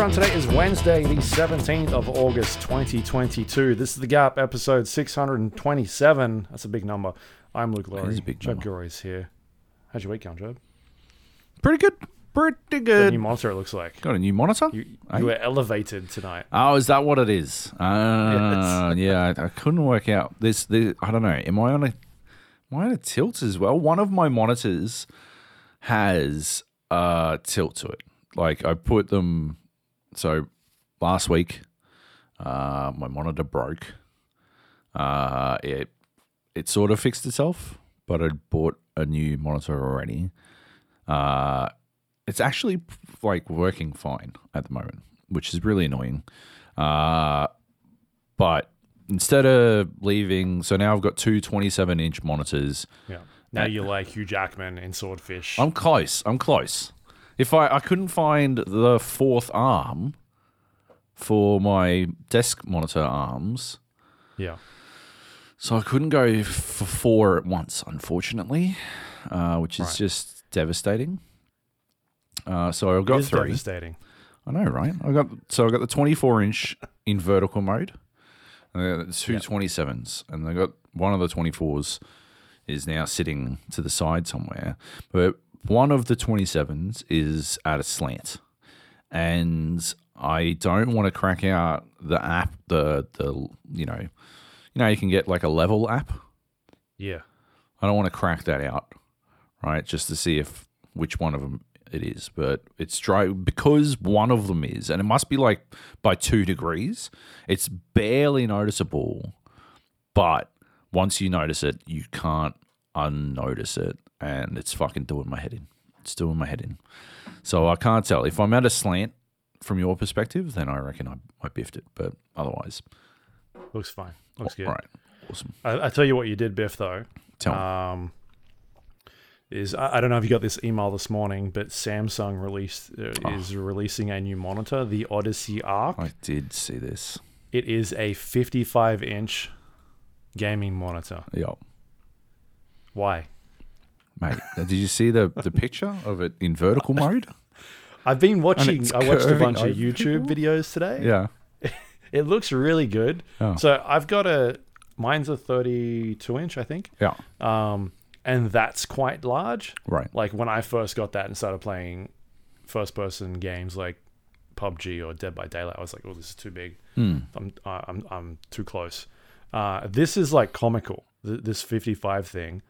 Everyone, today is Wednesday, the 17th of August 2022. This is The Gap, episode 627. That's a big number. I'm Luke Lawrie. is a big Joab. Gilroy's here. How's your week going, Joab? Pretty good. Pretty good. new monitor, it looks like. Got a new monitor? You, you were elevated tonight. Oh, is that what it is? Uh, yeah, I, I couldn't work out this, this. I don't know. Am I on a? Am I on a tilt as well? One of my monitors has a tilt to it. Like I put them. So last week, uh, my monitor broke. Uh, it it sort of fixed itself, but I'd bought a new monitor already. Uh, it's actually like working fine at the moment, which is really annoying. Uh, but instead of leaving, so now I've got two 27 inch monitors. Yeah. Now you're like Hugh Jackman in Swordfish. I'm close. I'm close. If I, I couldn't find the fourth arm for my desk monitor arms, yeah. so I couldn't go for four at once, unfortunately, uh, which is Right. just devastating. Uh, so I've got three. devastating. I know, right? I got so I got the 24 inch in vertical mode, and I got the two 27s, and I got one of the 24s is now sitting to the side somewhere, but one of the 27s is at a slant, and I don't want to crack out the app, the the you know, you know you can get like a level app. Yeah. I don't want to crack that out, right? Just to see if which one of them it is. But it's dry because one of them is, and it must be like by two degrees. It's barely noticeable, but once you notice it, you can't unnotice it, and it's fucking doing my head in. It's doing my head in. So I can't tell if I'm at a slant from your perspective. Then I reckon I, I biffed it, but otherwise, Looks fine. Looks good. all right, awesome. I, I tell you what you did, Biff, though. Tell me. um, is I, I don't know if you got this email this morning, but Samsung released uh, Oh. is releasing a new monitor, the Odyssey Arc. I did see this. It is a 55 inch gaming monitor. Yep. Why? Mate, uh, did you see the, the picture of it in vertical mode? I've been watching. I watched a bunch of YouTube videos today. Yeah. It looks really good. Oh. So I've got a mine's a 32 inch, I think, Yeah. um, and that's quite large. Right. like when I first got that and started playing first person games like PUBG or Dead by Daylight, I was like, oh, this is too big. Hmm. I'm, I'm, I'm too close. Uh, this is like comical, th- this 55 thing.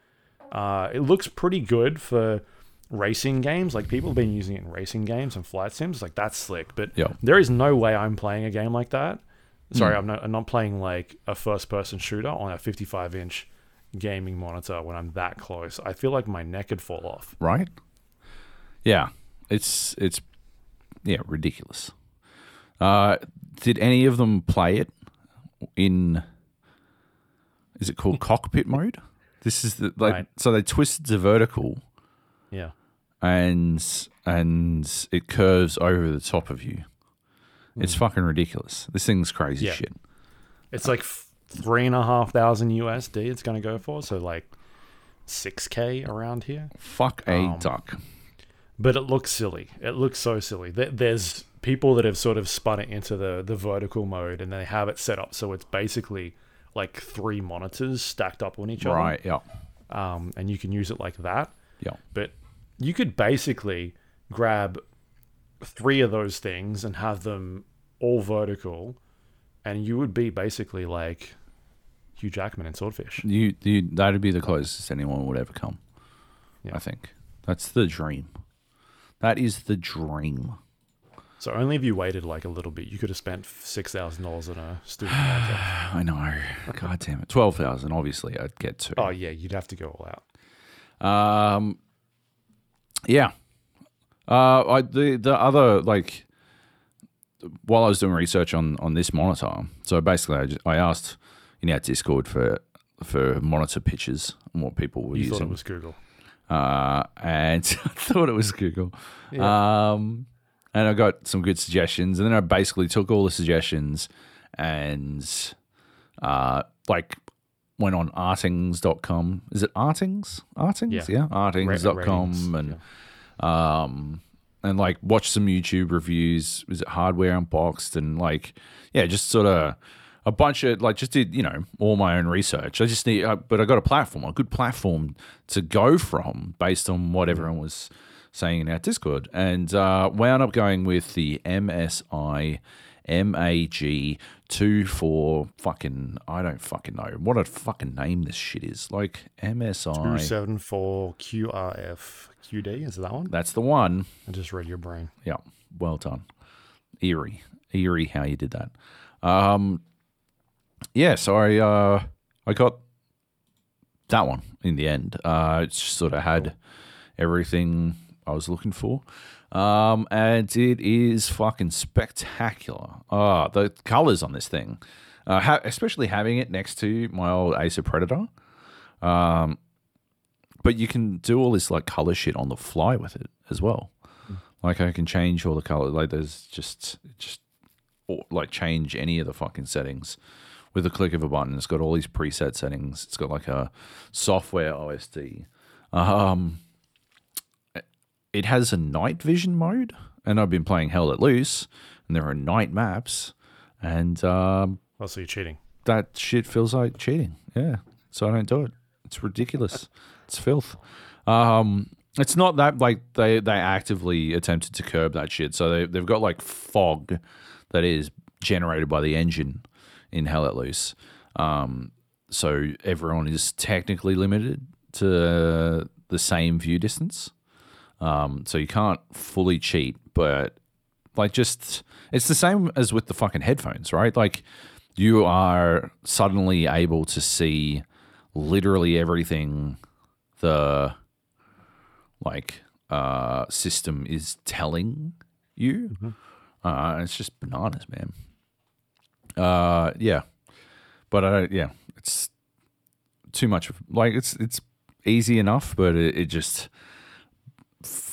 Uh, it looks pretty good for racing games. Like people have been using it in racing games and flight sims. Like that's slick. But Yeah. there is no way I'm playing a game like that. Sorry, Hmm. I'm not. I'm not playing like a first person shooter on a 55 inch gaming monitor when I'm that close. I feel like my neck would fall off. Right? Yeah. It's it's yeah, ridiculous. Uh did any of them play it in is it called cockpit mode? This is the like Right. so they twisted the vertical Yeah. and and it curves over the top of you. It's fucking ridiculous. This thing's crazy Yeah. shit. It's like f- three and a half thousand USD. It's going to go for so like six k around here. Fuck a Um, duck. But it looks silly. It looks so silly. There- There's people that have sort of spun it into the the vertical mode, and they have it set up so it's basically like three monitors stacked up on each other. Right, yeah. Um, and you can use it like that. Yeah. But you could basically grab three of those things and have them all vertical, and you would be basically like Hugh Jackman in Swordfish. You, you that'd be the closest anyone would ever come. Yeah. I think that's the dream. That is the dream. So only if you waited like a little bit, you could have spent six thousand dollars on a student. I know. God damn it. Twelve thousand. Obviously, I'd get to. Oh yeah, you'd have to go all out. Um. Yeah. Uh. I the the other like. While I was doing research on on this monitor, so basically, I, just, I asked in our Discord for for monitor pictures and what people were You using. thought it was Google. uh, and I thought it was Google. Um, and I got some good suggestions, and then I basically took all the suggestions and uh, like went on rtings.com. Is it artings? Artings? Yeah. Yeah, rtings.com and um and like watched some YouTube reviews. Was it hardware unboxed and like yeah, just sort of a bunch of like just did you know all my own research. I just need, uh, but I got a platform, a good platform to go from based on what everyone was saying in our Discord, and uh, wound up going with the MSI MAG two four fucking I don't fucking know what a fucking name this shit is like MSI. Two seven four QRF QD is that one? That's the one. I just read your brain. Yeah, well done. Eerie, eerie how you did that. Um, yeah, so I uh, I got that one in the end. Uh, it sort of had everything I was looking for. Um, and it is fucking spectacular. Oh, the colors on this thing, uh, ha- especially having it next to my old Acer Predator. Um, but you can do all this like color shit on the fly with it as well. Like I can change all the color. Like there's just just or, like change any of the fucking settings with a click of a button. It's got all these preset settings. It's got like a software OSD. Um, it has a night vision mode, and I've been playing Hell Let Loose, and there are night maps, and um, Oh, so you're cheating. that shit feels like cheating. Yeah, so I don't do it. It's ridiculous. it's filth. Um, it's not that like they they actively attempted to curb that shit. So they they've got like fog that is generated by the engine in Hell Let Loose. Um, so everyone is technically limited to the same view distance. Um, so you can't fully cheat, but like just it's the same as with the fucking headphones, right? Like you are suddenly able to see literally everything the like uh system is telling you. Uh it's just bananas, man. Uh yeah. But I don't yeah, it's too much like it's it's easy enough, but it, it just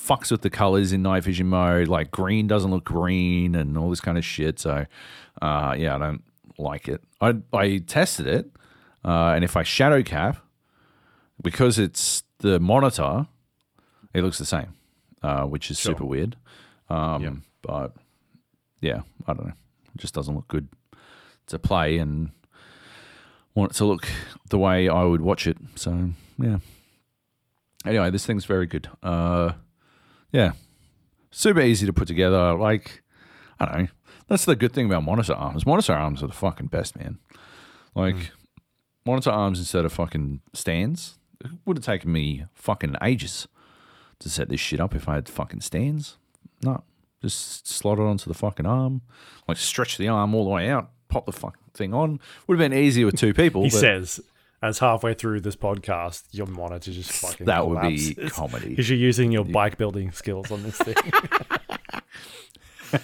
fucks with the colors in night vision mode. Like green doesn't look green and all this kind of shit. So, uh, yeah, I don't like it. I I tested it, uh, and if I shadow cap, because it's the monitor, it looks the same, uh, which is Sure. super weird. Um, Yeah. But yeah, I don't know. It just doesn't look good to play and want it to look the way I would watch it. So yeah. Anyway, this thing's very good. Uh, yeah, super easy to put together. Like I don't know. That's the good thing about monitor arms. Monitor arms are the fucking best, man. Like mm. monitor arms instead of fucking stands. It would have taken me fucking ages to set this shit up if I had fucking stands. No, just slot it onto the fucking arm, like stretch the arm all the way out, pop the fucking thing on. Would have been easier with two people. He says, as halfway through this podcast, your monitor just fucking that would be collapses. comedy. Because you're using your bike building skills on this thing.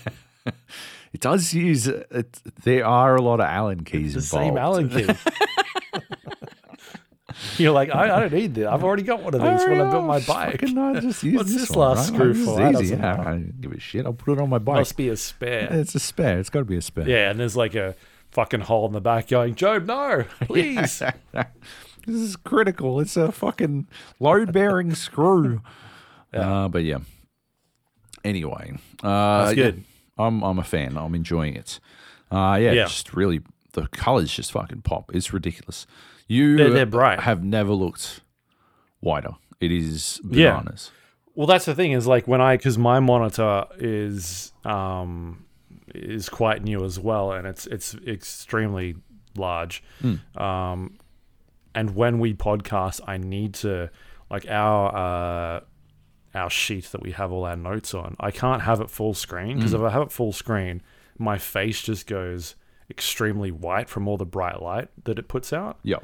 It does use. It, there are a lot of Allen keys the involved. same Allen key. You're like, I, I don't need this. I've already got one of these when I built my bike. Uh, just use What's this one, last right? screw This for? easy. Yeah. I don't give a shit. I'll put it on my bike. Must be a spare. It's a spare. It's got to be a spare. Yeah, and there's like a fucking hole in the back going, Joab, no, please. This is critical. It's a fucking load bearing screw. Uh, but yeah. Anyway, uh, That's yeah, good. I'm I'm a fan. I'm enjoying it. Uh, yeah, Yeah. just really the colors just fucking pop. It's ridiculous. You They're- they're bright. have never looked wider. It is Yeah. bananas. Well, that's the thing is like when I because my monitor is um is quite new as well, and it's it's extremely large. Um, and when we podcast, I need to like our uh our sheet that we have all our notes on. I can't have it full screen because if I have it full screen, my face just goes extremely white from all the bright light that it puts out. Yeah.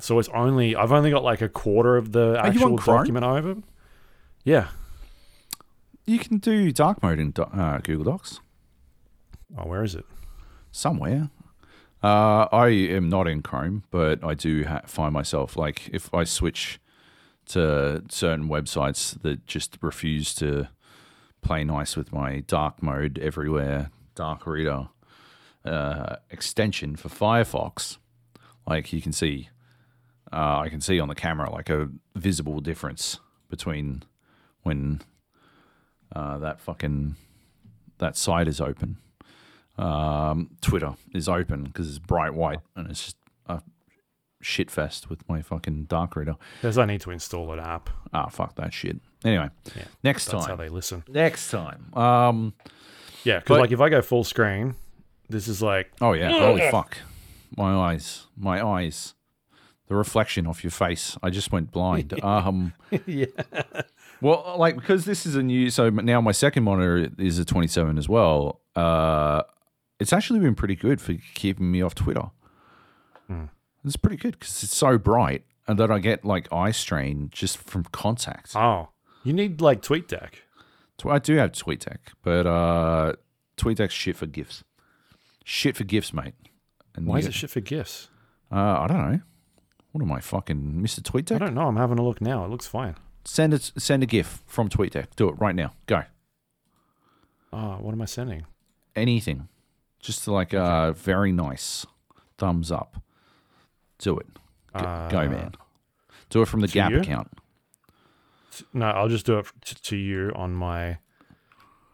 So it's only I've only got like a quarter of the actual document over. Yeah. You can do dark mode in uh, Google Docs Oh, where is it? somewhere. Uh, I am not in Chrome, but I do ha- find myself like if I switch to certain websites that just refuse to play nice with my dark mode everywhere dark reader uh, extension for Firefox, like you can see, uh, I can see on the camera like a visible difference between when Uh, that fucking that site is open. Um, Twitter is open because it's bright white and it's just a shit fest with my fucking dark reader. There's I need to install an app. Ah, fuck that shit. Anyway, Yeah, next That's how time. they listen. Next time. Um. Yeah, because like if I go full screen, this is like Oh yeah. Holy fuck. My eyes. My eyes. The reflection off your face. I just went blind. Um. yeah. Well, like because this is a new, so now my second monitor is a 27 as well. Uh, it's actually been pretty good for keeping me off Twitter. It's pretty good because it's so bright, and that I get like eye strain just from contact. Oh, you need like TweetDeck. I do have TweetDeck, but uh, TweetDeck's shit for gifts. Shit for gifts, mate. And Why is it shit for gifts? Uh, I don't know. What am I fucking Mr. TweetDeck? I don't know. I'm having a look now. It looks fine. Send it. Send a gif from TweetDeck. Do it right now. Go. Oh, what am I sending? anything. Just like uh very nice thumbs up. Do it. Go, go, Uh, man. Do it from the Gap you? account. No, I'll just do it to you on my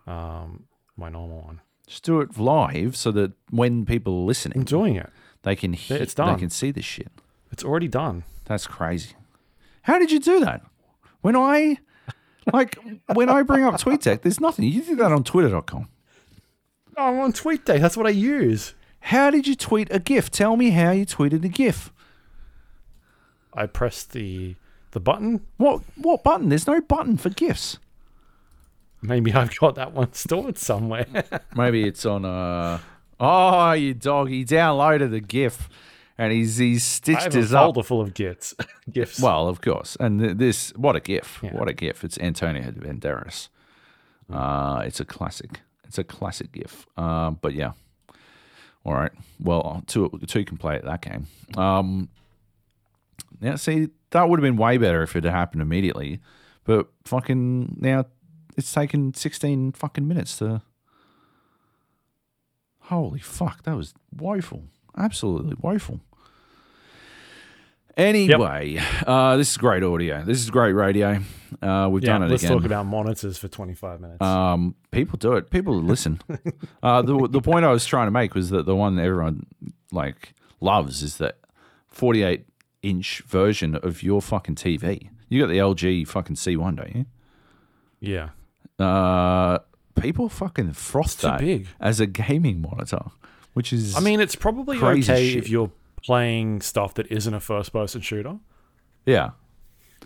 um my normal one. Just do it live so that when people are I'm listening, doing it. they can hear, it's done. they can see this shit. It's already done. That's crazy. How did you do that? When I like when I bring up TweetDeck, there's nothing. You did that on twitter.com. Oh, I'm on TweetDeck. That's what I use. How did you tweet a GIF? Tell me how you tweeted a GIF. I pressed the the button. What what button? There's no button for GIFs. Maybe I've got that one stored somewhere. Maybe it's on uh Oh, you dog, he downloaded the GIF and he's he's I stitched have a his up. folder full of gifs. gifts. Well, of course. And this what a GIF. Yeah. What a GIF. It's Antonio Banderas. Uh it's a classic. It's a classic GIF. Um but yeah. All right. Well, two two can play at that game. Um now see that would have been way better if it had happened immediately. But fucking now it's taken 16 fucking minutes to Holy fuck, that was woeful. Absolutely woeful. Anyway, uh, this is great audio. This is great radio. Uh, we've yeah, done it let's again. talk about monitors for 25 minutes. Um, people do it. People listen. uh, the the point I was trying to make was that the one that everyone like loves is that 48 inch version of your fucking TV. You got the LG fucking C1, don't you? yeah. Uh, people fucking froth too that big. as a gaming monitor, which is I mean, it's probably Crazy okay shit. if you're playing stuff that isn't a first person shooter. yeah,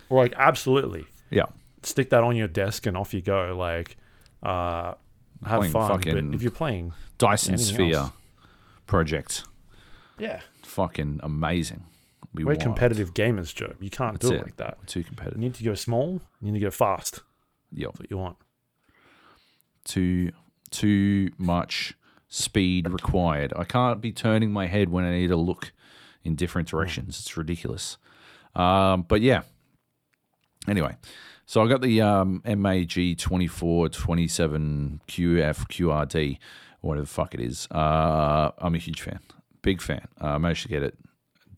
Or like absolutely. yeah. Stick that on your desk and off you go. Like uh have Playing fun. But if you're playing Dyson Sphere else? project, Yeah. fucking amazing. Be We're wild. competitive gamers, Joe. You can't That's do it, it. like that. We're too You competitive. need to go small, you need to go fast. Yep. That's what you want. too too much speed required. I can't be turning my head when I need to look in different directions. It's ridiculous. Um, but yeah. Anyway, so I got the um, MAG 2427 QF QRD, whatever the fuck it is. Uh, I'm a huge fan, big fan. I uh, managed to get it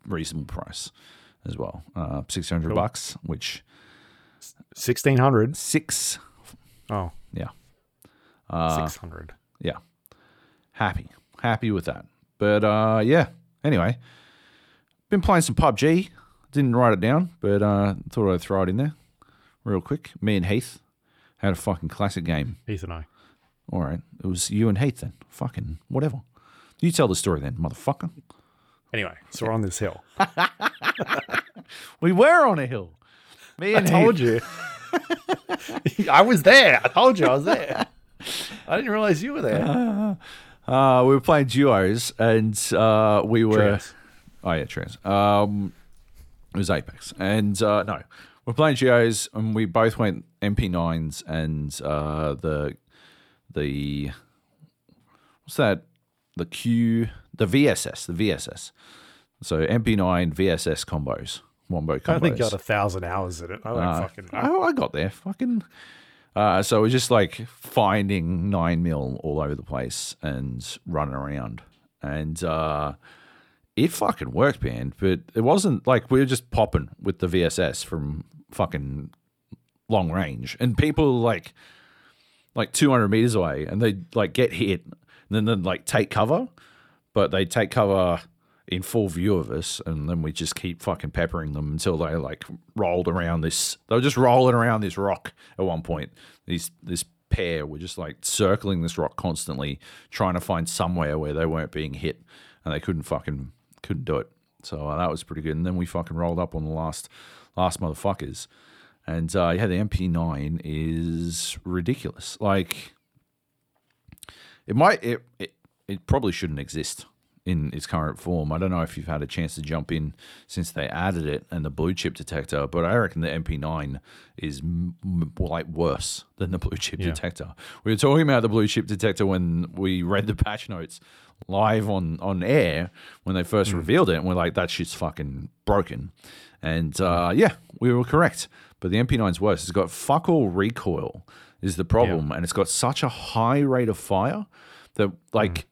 reasonable price as well, uh, 600 Cool. bucks, which Sixteen hundred. six, Oh, yeah. Uh, six hundred. yeah happy happy with that but uh yeah anyway been playing some pubg didn't write it down but uh thought i'd throw it in there real quick me and heath had a fucking classic game Heath and I. all right it was you and heath then fucking whatever you tell the story then motherfucker Anyway, so we're on this hill. we were on a hill me and I told heath you. I was there. I told you I was there. I didn't realize you were there. uh we were playing duos and uh we were Trios. Oh yeah, trans. Um, it was Apex, and uh, no, we're playing Geos, and we both went MP9s and uh, the the what's that? The Q, the VSS, the VSS. So MP9 VSS combos, wombo combos. I only got a thousand hours in it. I don't Uh, fucking know. I, I got there. Fucking. Uh, so we're just like finding nine mil all over the place and running around, and uh, it fucking worked, man. But it wasn't like we were just popping with the VSS from fucking long range, and people like like 200 meters away and they like get hit and then then like take cover, but they take cover in full view of us and then we just keep fucking peppering them until they like rolled around this they were just rolling around this rock at one point. These this pair were just like circling this rock constantly trying to find somewhere where they weren't being hit and they couldn't fucking couldn't do it. So uh, that was pretty good. And then we fucking rolled up on the last last motherfuckers. And uh, yeah, the MP9 is ridiculous. Like, it might, it, it, it probably shouldn't exist in its current form. I don't know if you've had a chance to jump in since they added it and the blue chip detector, but I reckon the MP9 is m- m- like worse than the blue chip Yeah. detector. We were talking about the blue chip detector when we read the patch notes live on on air when they first revealed it, and we're like, that shit's fucking broken. And uh, yeah, we were correct. But the MP9's worse. It's got fuck all recoil is the problem, and it's got such a high rate of fire that like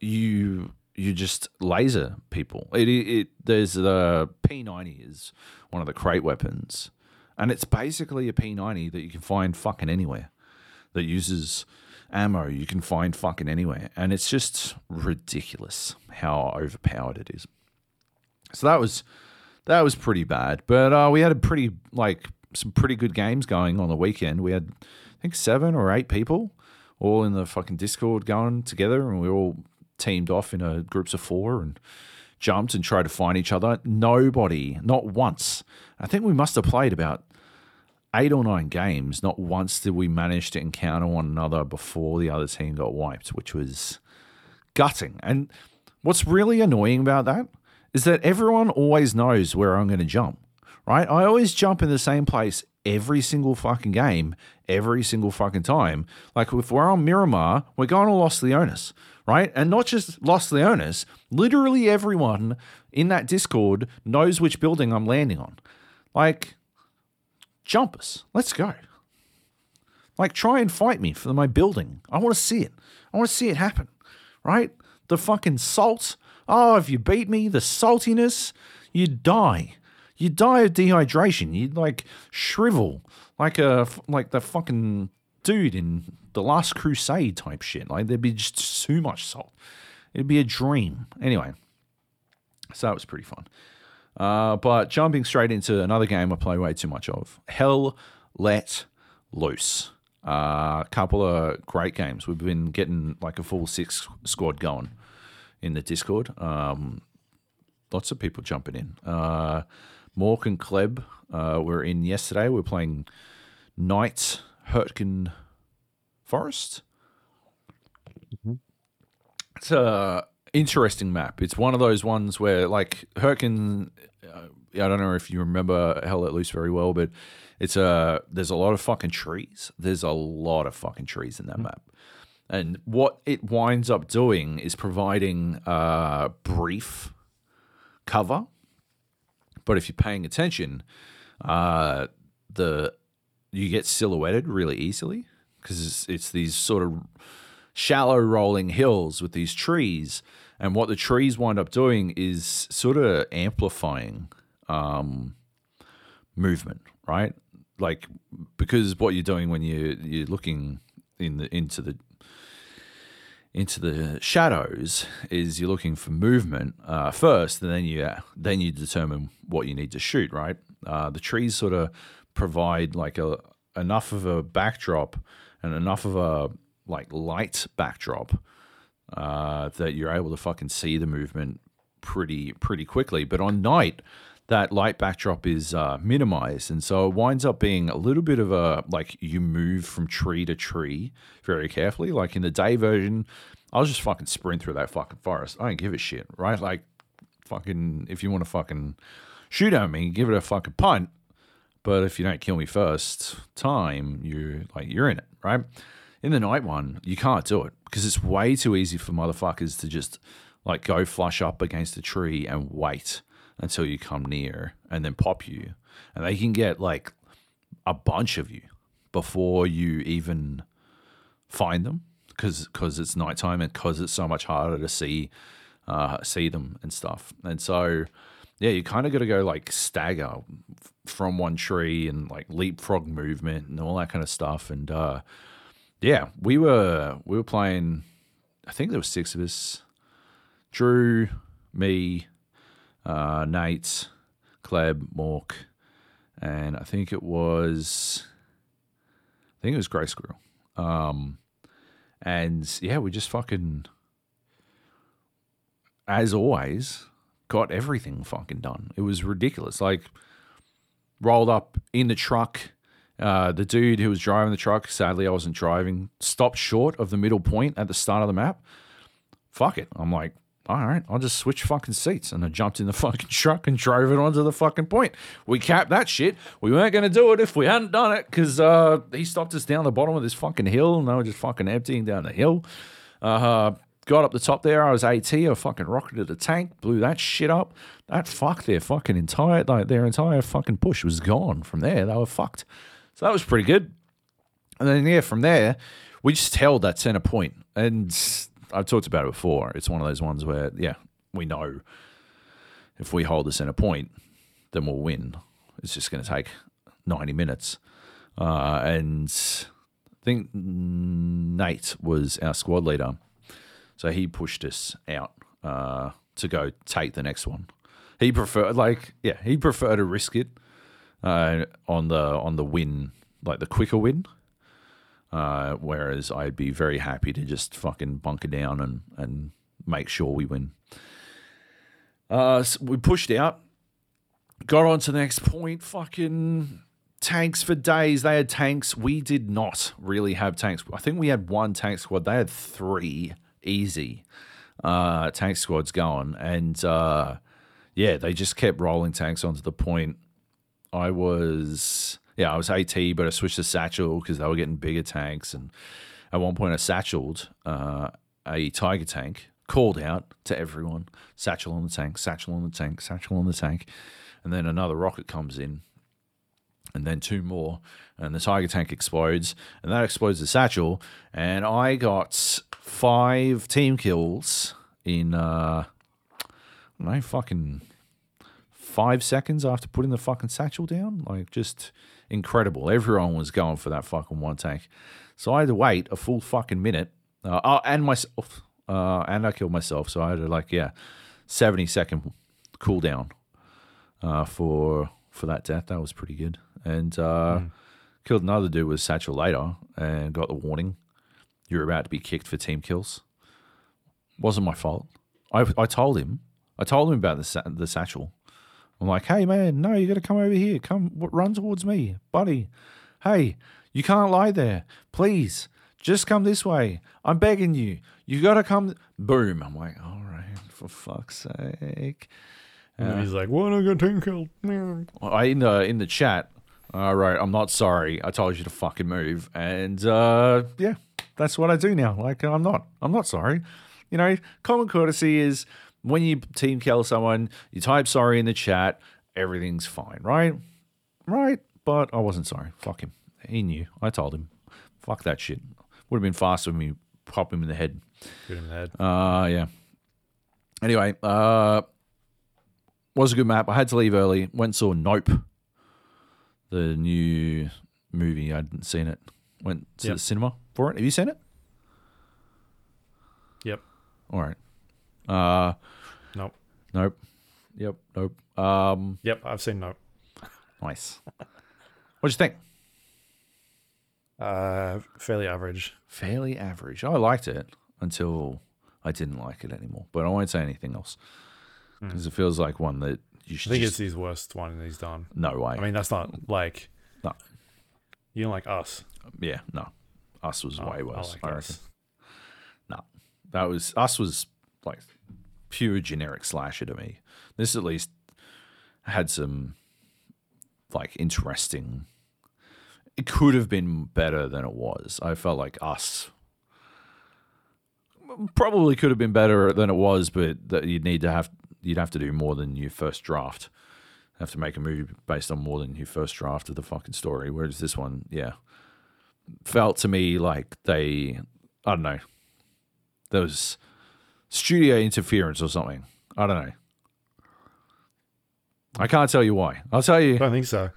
you you just laser people. It, it, it there's the P90 is one of the crate weapons, and it's basically a P90 that you can find fucking anywhere that uses ammo you can find fucking anywhere, and it's just ridiculous how overpowered it is. So that was that was pretty bad, but uh, we had a pretty like some pretty good games going on the weekend. We had I think seven or eight people all in the fucking Discord going together, and we all teamed off in a groups of four and jumped and tried to find each other. Nobody, not once. I think we must have played about eight or nine games. Not once did we manage to encounter one another before the other team got wiped, which was gutting. And what's really annoying about that is that everyone always knows where I'm going to jump, right? I always jump in the same place every single fucking game, every single fucking time. Like if we're on Miramar, we're going to Los Leones, right? And not just Los Leones, literally everyone in that Discord knows which building I'm landing on. Like, jump us. Let's go. Like, try and fight me for my building. I want to see it. I want to see it happen, right? The fucking salt. Oh, if you beat me, the saltiness, you die. You die of dehydration. You'd like shrivel like a like the fucking dude in the Last Crusade type shit. Like there'd be just too much salt. It'd be a dream. Anyway, so that was pretty fun. Uh, but jumping straight into another game I play way too much of, Hell Let Loose. A uh, couple of great games. We've been getting like a full six squad going in the Discord. Um, lots of people jumping in. Uh, Mork and Kleb uh, were in yesterday. We are playing Night Hurtgen Forest. It's a interesting map. It's one of those ones where, like, Hurtgen. Uh, I don't know if you remember Hell Let Loose very well, but it's a there's a lot of fucking trees. There's a lot of fucking trees in that map. And what it winds up doing is providing uh, brief cover but if you're paying attention, uh, the you get silhouetted really easily because it's, it's these sort of shallow rolling hills with these trees, and what the trees wind up doing is sort of amplifying um, movement, right? Like because what you're doing when you you're looking in the into the into the shadows is you're looking for movement uh, first, and then you then you determine what you need to shoot. Right, uh, the trees sort of provide like a enough of a backdrop and enough of a like light backdrop uh, that you're able to fucking see the movement pretty pretty quickly. But on night, that light backdrop is uh, minimized, and so it winds up being a little bit of a like you move from tree to tree very carefully. Like in the day version, I'll just fucking sprint through that fucking forest. I don't give a shit, right? Like fucking if you want to fucking shoot at me, give it a fucking punt. But if you don't kill me first time, you like you're in it, right? In the night one, you can't do it because it's way too easy for motherfuckers to just like go flush up against a tree and wait until you come near and then pop you. And they can get like a bunch of you before you even find them because because it's nighttime and because it's so much harder to see uh, see them and stuff. And so yeah, you kind of got to go like stagger from one tree and like leapfrog movement and all that kind of stuff. And uh, yeah, we were we were playing. I think there were six of us: Drew, me, uh, Nate, Kleb, Mork, and I think it was. I think it was Grey Squirrel. Um, and yeah, we just fucking, as always, got everything fucking done. It was ridiculous. Like, rolled up in the truck. Uh, the dude who was driving the truck, sadly, I wasn't driving, stopped short of the middle point at the start of the map. Fuck it. I'm like, all right, I'll just switch fucking seats. And I jumped in the fucking truck and drove it onto the fucking point. We capped that shit. We weren't going to do it if we hadn't done it because uh, he stopped us down the bottom of this fucking hill and I was just fucking emptying down the hill. Uh, got up the top there. I was AT. I fucking rocketed a tank, blew that shit up. That fucked their fucking entire, like their entire fucking push was gone from there. They were fucked. So that was pretty good. And then, yeah, from there, we just held that center point. And I've talked about it before. It's one of those ones where, yeah, we know if we hold the center point, then we'll win. It's just going to take 90 minutes. Uh, and I think Nate was our squad leader. So he pushed us out uh, to go take the next one. He preferred, like, yeah, he preferred to risk it uh, on the on the win, like the quicker win. Uh, whereas I'd be very happy to just fucking bunker down and, and make sure we win. Uh, so we pushed out, got on to the next point. Fucking tanks for days. They had tanks. We did not really have tanks. I think we had one tank squad. They had three easy uh, tank squads going. And uh, yeah, they just kept rolling tanks onto the point. I was yeah, I was AT, but I switched to satchel because they were getting bigger tanks. And at one point, I satcheled uh, a tiger tank, called out to everyone, satchel on the tank, satchel on the tank, satchel on the tank. And then another rocket comes in, and then two more, and the tiger tank explodes, and that explodes the satchel. And I got five team kills in, uh, know, fucking five seconds after putting the fucking satchel down. Like, just incredible. Everyone was going for that fucking one tank. So I had to wait a full fucking minute. Uh, oh, and myself. Uh, and I killed myself. So I had to, like, yeah, 70 second cooldown uh, for for that death. That was pretty good. And uh, Mm. killed another dude with satchel later and got the warning. You're about to be kicked for team kills. Wasn't my fault. I, I told him. I told him about the the satchel. I'm like, hey man, no, you got to come over here. Come, run towards me, buddy. Hey, you can't lie there. Please, just come this way. I'm begging you. You got to come. Boom. I'm like, all right, for fuck's sake. And then he's like, "What? I got ten killed." I in the in the chat. All right, I'm not sorry. I told you to fucking move, and uh, yeah, that's what I do now. Like I'm not, I'm not sorry. You know, common courtesy is when you team kill someone, you type sorry in the chat, everything's fine, right? Right, but I wasn't sorry. Fuck him. He knew. I told him. Fuck that shit. Would have been faster when we pop him in the head. Good in the head. Uh, yeah. Anyway, uh, was a good map. I had to leave early. Went and saw Nope, the new movie. I hadn't seen it. Went to Yep. the cinema for it. Have you seen it? Yep. All right. Uh, Nope. nope. Yep. Nope. Um, Yep. I've seen Nope. nice. What'd you think? Uh, fairly average. Fairly average. I liked it until I didn't like it anymore. But I won't say anything else because it feels like one that you should. I think just, it's his worst one he's done. no way. I mean, that's not like No. you don't like us. Yeah, no. Us was Oh, way I worse. like I, reckon. No, that was us was like pure generic slasher to me. This at least had some like interesting. It could have been better than it was. I felt like us probably could have been better than it was, but that you'd need to have you'd have to do more than your first draft. Have to make a movie based on more than your first draft of the fucking story. Whereas this one, yeah, felt to me like they I don't know. There was studio interference or something. I don't know. I can't tell you why. I'll tell you. I don't think so.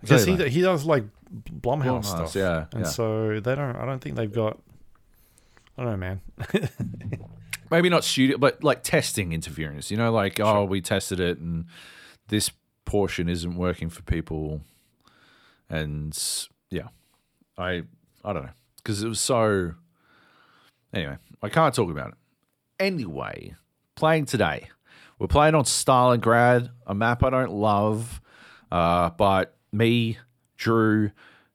Because he, he does like Blumhouse, Blumhouse, stuff. yeah, and yeah. so they don't. I don't think they've got. I don't know, man. maybe not studio, but like testing interference. You know, like oh, we tested it and this portion isn't working for people, and yeah, I I don't know because it was so. Anyway, I can't talk about it. Anyway, playing today, we're playing on Stalingrad, a map I don't love, uh, but me, Drew,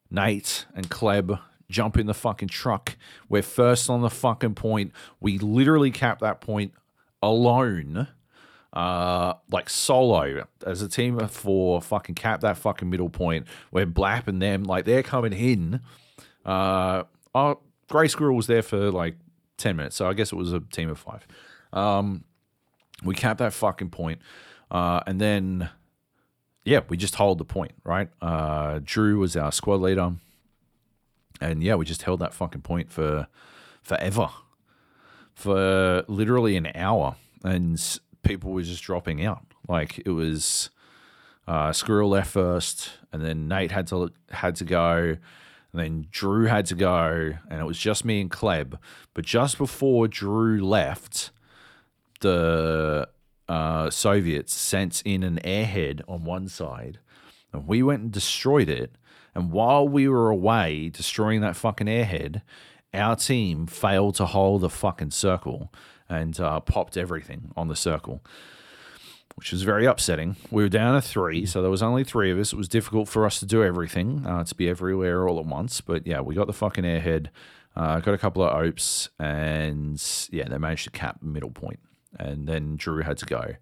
Nate, and Kleb jump in the fucking truck. We're first on the fucking point. We literally cap that point alone, uh, like solo as a team of four. Fucking cap that fucking middle point. We're blapping them like they're coming in. Uh, oh, Grey Squirrel was there for like ten minutes, so I guess it was a team of five. Um, we cap that fucking point, uh, and then yeah, we just hold the point, right? Uh, Drew was our squad leader, and yeah, we just held that fucking point for forever, for literally an hour, and people were just dropping out. Like it was, uh, Squirrel left first, and then Nate had to had to go, and then Drew had to go, and it was just me and Kleb. But just before Drew left, the uh, Soviets sent in an airhead on one side, and we went and destroyed it. And while we were away destroying that fucking airhead, our team failed to hold the fucking circle and uh, popped everything on the circle, which was very upsetting. We were down to three, so there was only three of us. It was difficult for us to do everything, uh, to be everywhere all at once. But yeah, we got the fucking airhead, uh, got a couple of opes, and yeah, they managed to cap middle point. And then Drew had to go.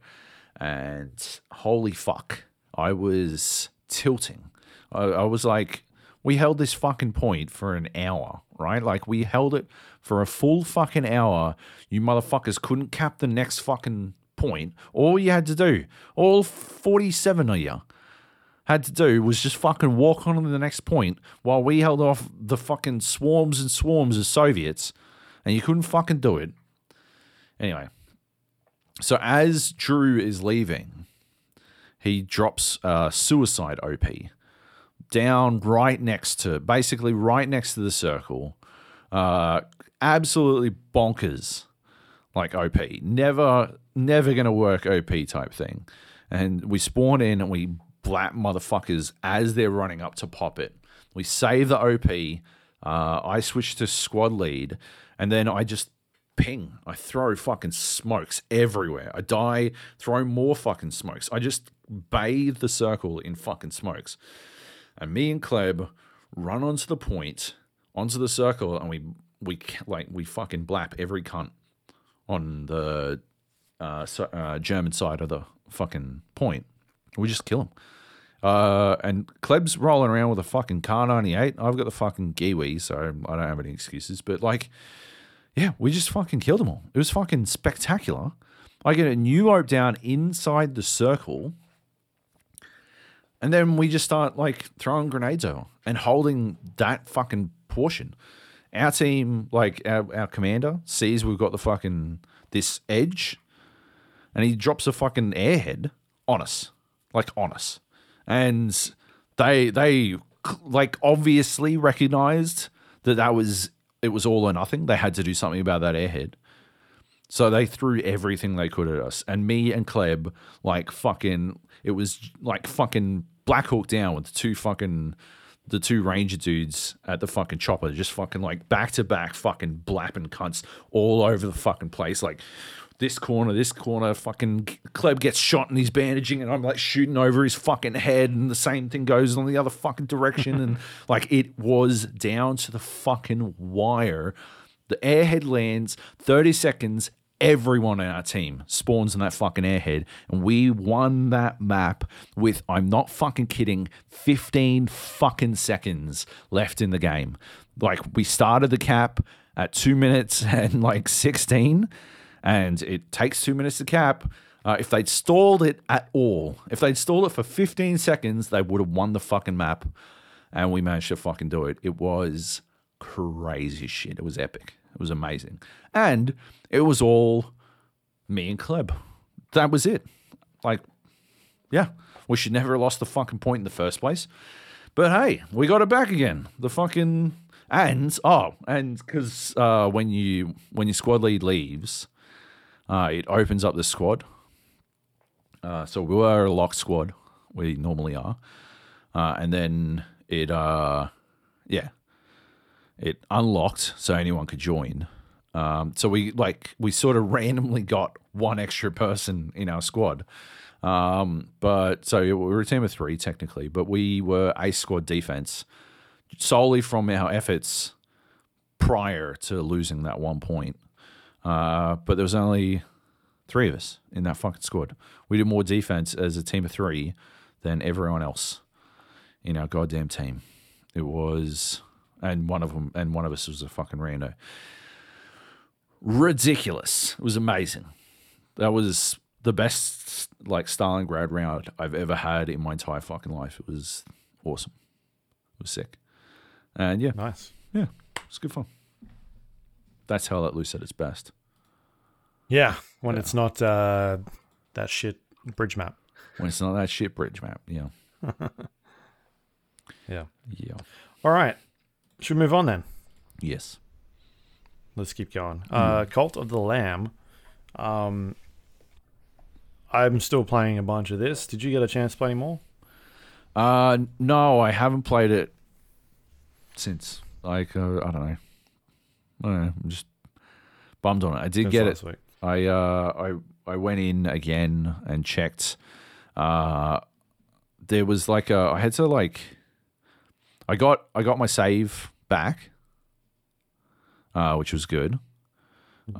And holy fuck, I was tilting. I, I was like, we held this fucking point for an hour, right? Like we held it for a full fucking hour. You motherfuckers couldn't cap the next fucking point. All you had to do, all 47 of you had to do was just fucking walk on to the next point while we held off the fucking swarms and swarms of Soviets, and you couldn't fucking do it. Anyway, so as Drew is leaving, he drops a suicide OP down right next to, basically right next to the circle. Uh, absolutely bonkers, like OP. Never, never gonna work OP type thing. And we spawn in and we blap motherfuckers as they're running up to pop it. We save the OP. Uh, I switch to squad lead, and then I just ping. I throw fucking smokes everywhere. I die, throw more fucking smokes. I just bathe the circle in fucking smokes. And me and Kleb run onto the point, onto the circle, and we we like we fucking blap every cunt on the uh, uh, German side of the fucking point. We just kill them. Uh, and Kleb's rolling around with a fucking Kar 98. I've got the fucking Giwi, so I don't have any excuses. But like, yeah, we just fucking killed them all. It was fucking spectacular. I get a new rope down inside the circle, and then we just start like throwing grenades over and holding that fucking portion. Our team, like our, our commander, sees we've got the fucking this edge, and he drops a fucking airhead on us, like on us, and they they like obviously recognized that that was it was all or nothing. They had to do something about that airhead. So they threw everything they could at us. And me and Kleb, like fucking, it was like fucking Black Hawk down with the two fucking, the two ranger dudes at the fucking chopper, just fucking like back to back fucking blapping cunts all over the fucking place. Like this corner, this corner, fucking Kleb gets shot and he's bandaging and I'm like shooting over his fucking head and the same thing goes on the other fucking direction. and like it was down to the fucking wire. The airhead lands, 30 seconds, everyone in our team spawns in that fucking airhead. And we won that map with, I'm not fucking kidding, 15 fucking seconds left in the game. Like we started the cap at two minutes and like 16, and it takes two minutes to cap. Uh, if they'd stalled it at all, if they'd stalled it for 15 seconds, they would have won the fucking map. And we managed to fucking do it. It was crazy shit. It was epic. It was amazing. And it was all me and Kleb. That was it. Like, yeah, we should never have lost the fucking point in the first place. But hey, we got it back again. The fucking and oh, and because uh, when you when your squad lead leaves, uh, it opens up the squad. Uh, so we were a locked squad. We normally are, uh, and then it uh, yeah, it unlocked so anyone could join. Um, so we like we sort of randomly got one extra person in our squad. Um, but so we were a team of three technically, but we were a squad defense solely from our efforts prior to losing that one point. Uh, but there was only three of us in that fucking squad. We did more defense as a team of three than everyone else in our goddamn team. It was, and one of them, and one of us was a fucking rando. Ridiculous. It was amazing. That was the best like Stalingrad round I've ever had in my entire fucking life. It was awesome. It was sick. And yeah, Nice. yeah, it's good fun. That's Hell Let Loose at its best. Yeah, when it's not uh, that shit bridge map. When it's not that shit bridge map. Yeah. Yeah. Yeah. All right. Should we move on then? Yes. Let's keep going. Uh, Cult of the Lamb. Um, I'm still playing a bunch of this. Did you get a chance to play more? Uh, no, I haven't played it since. Like, uh, I don't know. Know. I'm just bummed on it. I did Since get it. week. I uh I I went in again and checked. Uh, there was like a I had to like. I got I got my save back, uh, which was good.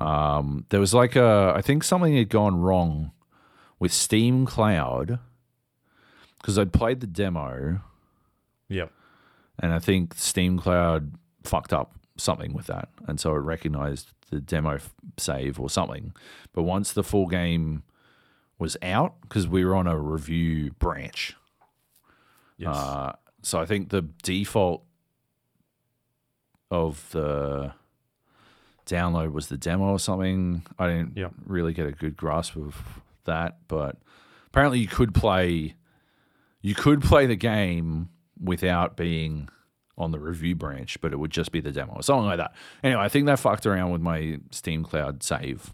Um, there was like a I think something had gone wrong with Steam Cloud because I'd played the demo Yep. and I think Steam Cloud fucked up something with that, and so it recognized the demo f- save or something. But once the full game was out, because we were on a review branch, Yes. uh, so I think the default of the download was the demo or something. I didn't Yep. really get a good grasp of that, but apparently you could play you could play the game without being on the review branch, but it would just be the demo or something like that. Anyway, I think that fucked around with my Steam Cloud save,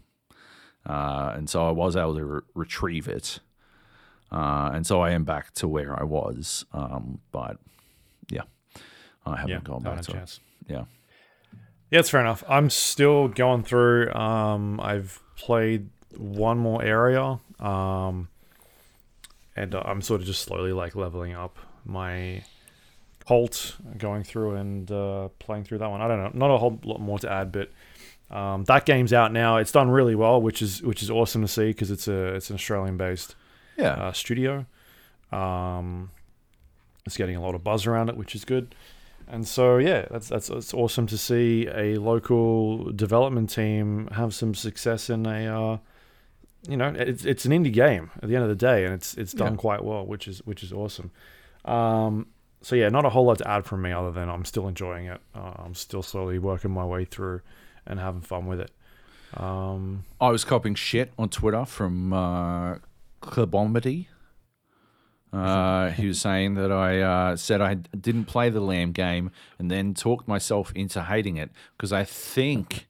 uh, and so I was able to re- retrieve it, uh, and so I am back to where I was. Um, but yeah, I haven't yeah. gone back to it. chance. Yeah, Yeah, it's fair enough. I'm still going through. Um, I've played one more area, um, and I'm sort of just slowly like leveling up my cult, going through and uh, playing through that one. I don't know, not a whole lot more to add, but um, that game's out now. It's done really well, which is which is awesome to see because it's a it's an Australian based yeah, uh, studio. Um, it's getting a lot of buzz around it, which is good. And so, yeah, that's that's it's awesome to see a local development team have some success in a, uh, you know, it's it's an indie game at the end of the day, and it's it's done Yeah. quite well, which is which is awesome. Um, so yeah, not a whole lot to add from me other than I'm still enjoying it. Uh, I'm still slowly working my way through and having fun with it. Um, I was copying shit on Twitter from uh, Klebomedy. Uh, he was saying that I uh, said I didn't play the Lamb game and then talked myself into hating it because I think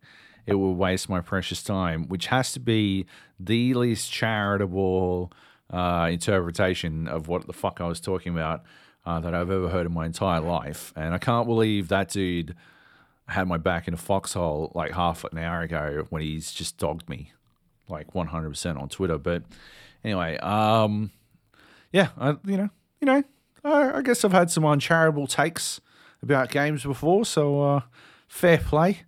it will waste my precious time, which has to be the least charitable uh, interpretation of what the fuck I was talking about uh, that I've ever heard in my entire life. And I can't believe that dude had my back in a foxhole like half an hour ago when he's just dogged me like 100% on Twitter. But anyway, um, yeah, I, you know, you know, I, I guess I've had some uncharitable takes about games before, so uh, fair play.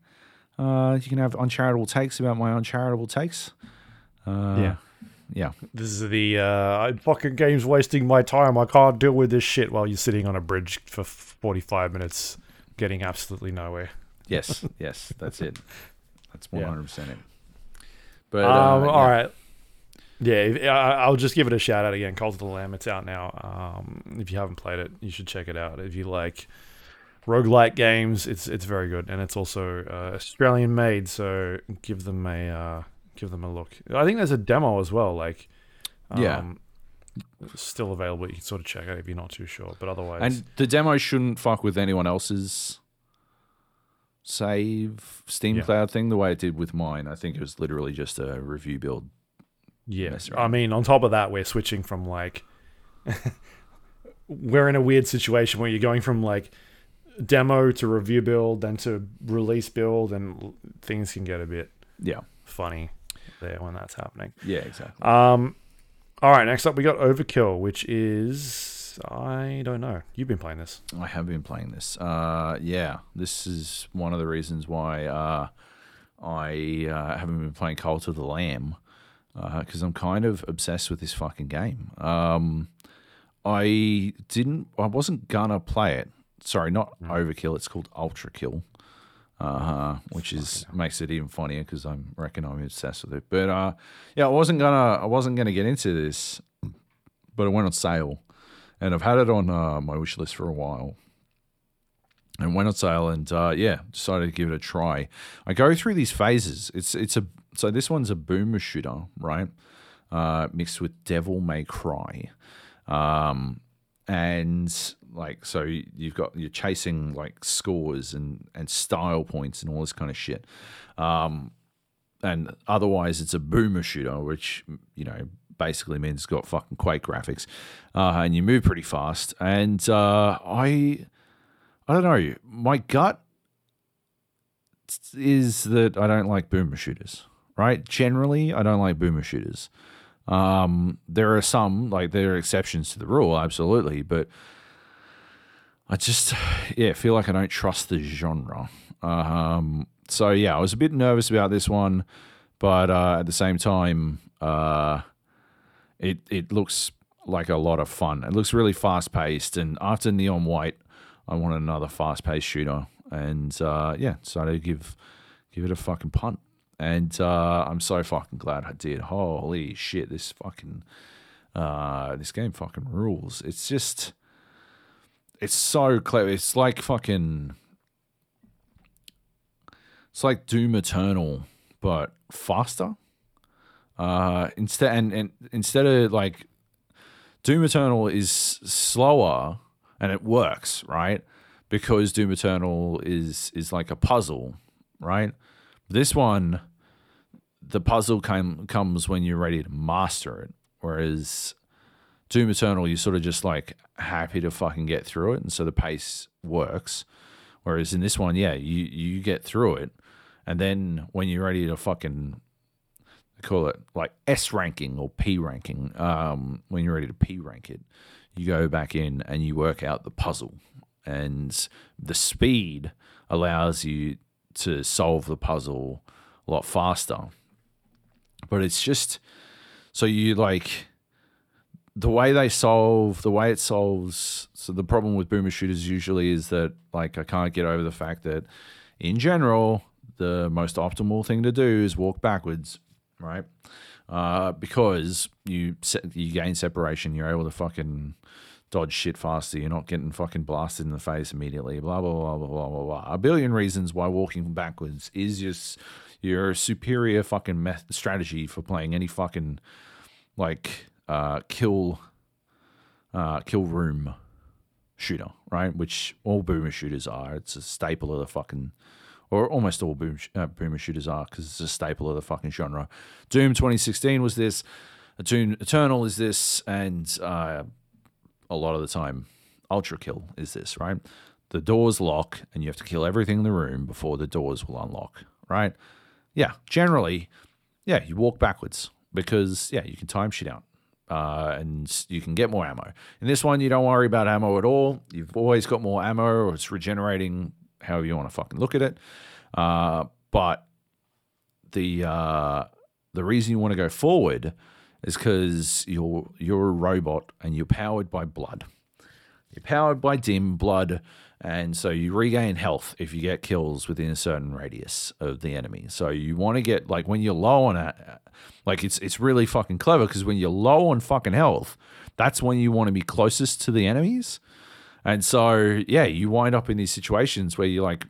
Uh, you can have uncharitable takes about my uncharitable takes. Uh, yeah. Yeah, This is the uh, fucking game's wasting my time. I can't deal with this shit while you're sitting on a bridge for 45 minutes, getting absolutely nowhere. yes, yes, that's it. That's 100% it. But Um, uh, yeah. right. Yeah, I- I'll just give it a shout out again. Cult of the Lamb, it's out now. Um, if you haven't played it, you should check it out. If you like roguelike games, it's it's very good, and it's also uh, Australian made. So give them a uh, give them a look. I think there's a demo as well. Like, um, Yeah. still available. You can sort of check it if you're not too sure. But otherwise, And the demo shouldn't fuck with anyone else's save Steam Yeah. Cloud thing the way it did with mine. I think it was literally just a review build. yeah. I mean, on top of that, we're switching from like we're in a weird situation where you're going from like demo to review build, then to release build, and things can get a bit Yeah. funny there when that's happening. Yeah, exactly. Um, all right. Next up, we got Overkill, which is I don't know. You've been playing this. I have been playing this. Uh, yeah, this is one of the reasons why uh, I uh, haven't been playing Cult of the Lamb Uh, because I'm kind of obsessed with this fucking game. Um, I didn't. I wasn't gonna play it. Sorry, not Overkill. It's called Ultrakill, uh, huh, which is makes it even funnier because I'm reckon I'm obsessed with it. But uh, yeah, I wasn't gonna. I wasn't gonna get into this, but it went on sale and I've had it on uh, my wish list for a while. And went on sale, and uh, yeah, decided to give it a try. I go through these phases. It's it's a so this one's a boomer shooter, right? Uh, mixed with Devil May Cry, um, and like so you've got you're chasing like scores and and style points and all this kind of shit. Um, and otherwise it's a boomer shooter, which you know basically means it's got fucking Quake graphics, uh, and you move pretty fast. And uh, I, I don't know, my gut is that I don't like boomer shooters. Right? Generally, I don't like boomer shooters. Um, there are some like there are exceptions to the rule, absolutely, but I just yeah feel like I don't trust the genre. Um, so yeah, I was a bit nervous about this one, but uh, at the same time, uh, it it looks like a lot of fun. It looks really fast paced, and after Neon White, I wanted another fast paced shooter, and uh, yeah, decided to give give it a fucking punt. And uh, I'm so fucking glad I did. Holy shit, this fucking uh, this game fucking rules. It's just it's so clever. It's like fucking it's like Doom Eternal, but faster. Uh, instead and, and instead of like Doom Eternal is slower and it works, right? Because Doom Eternal is is like a puzzle, right? This one, the puzzle come, comes when you're ready to master it, whereas Doom Eternal, you're sort of just like happy to fucking get through it, and so the pace works. Whereas in this one, yeah, you you get through it, and then when you're ready to fucking call it like S ranking or P ranking, um, when you're ready to P rank it, you go back in and you work out the puzzle, and the speed allows you to solve the puzzle a lot faster. But it's just so you like the way they solve the way it solves so the problem with boomer shooters usually is that like I can't get over the fact that in general the most optimal thing to do is walk backwards, right? Uh, because you you gain separation, you're able to fucking dodge shit faster. You're not getting fucking blasted in the face immediately. Blah blah blah blah blah blah blah. A billion reasons why walking backwards is just your superior fucking strategy for playing any fucking like uh, kill uh, kill room shooter, right? Which all boomer shooters are. It's a staple of the fucking, or almost all boom, uh, boomer shooters are because it's a staple of the fucking genre. Doom 2016 was this. Doom Eternal is this, and uh, a lot of the time, Ultrakill is this, right? The doors lock, and you have to kill everything in the room before the doors will unlock, right? Yeah, generally, yeah, you walk backwards because yeah, you can time shit out. Uh, and you can get more ammo. In this one, you don't worry about ammo at all. You've always got more ammo, or it's regenerating, however you want to fucking look at it. Uh, but the uh, the reason you want to go forward is because you're you're a robot and you're powered by blood. You're powered by dim blood, and so you regain health if you get kills within a certain radius of the enemy. So you want to get like when you're low on it, like it's it's really fucking clever because when you're low on fucking health, that's when you want to be closest to the enemies. And so yeah, you wind up in these situations where you're like,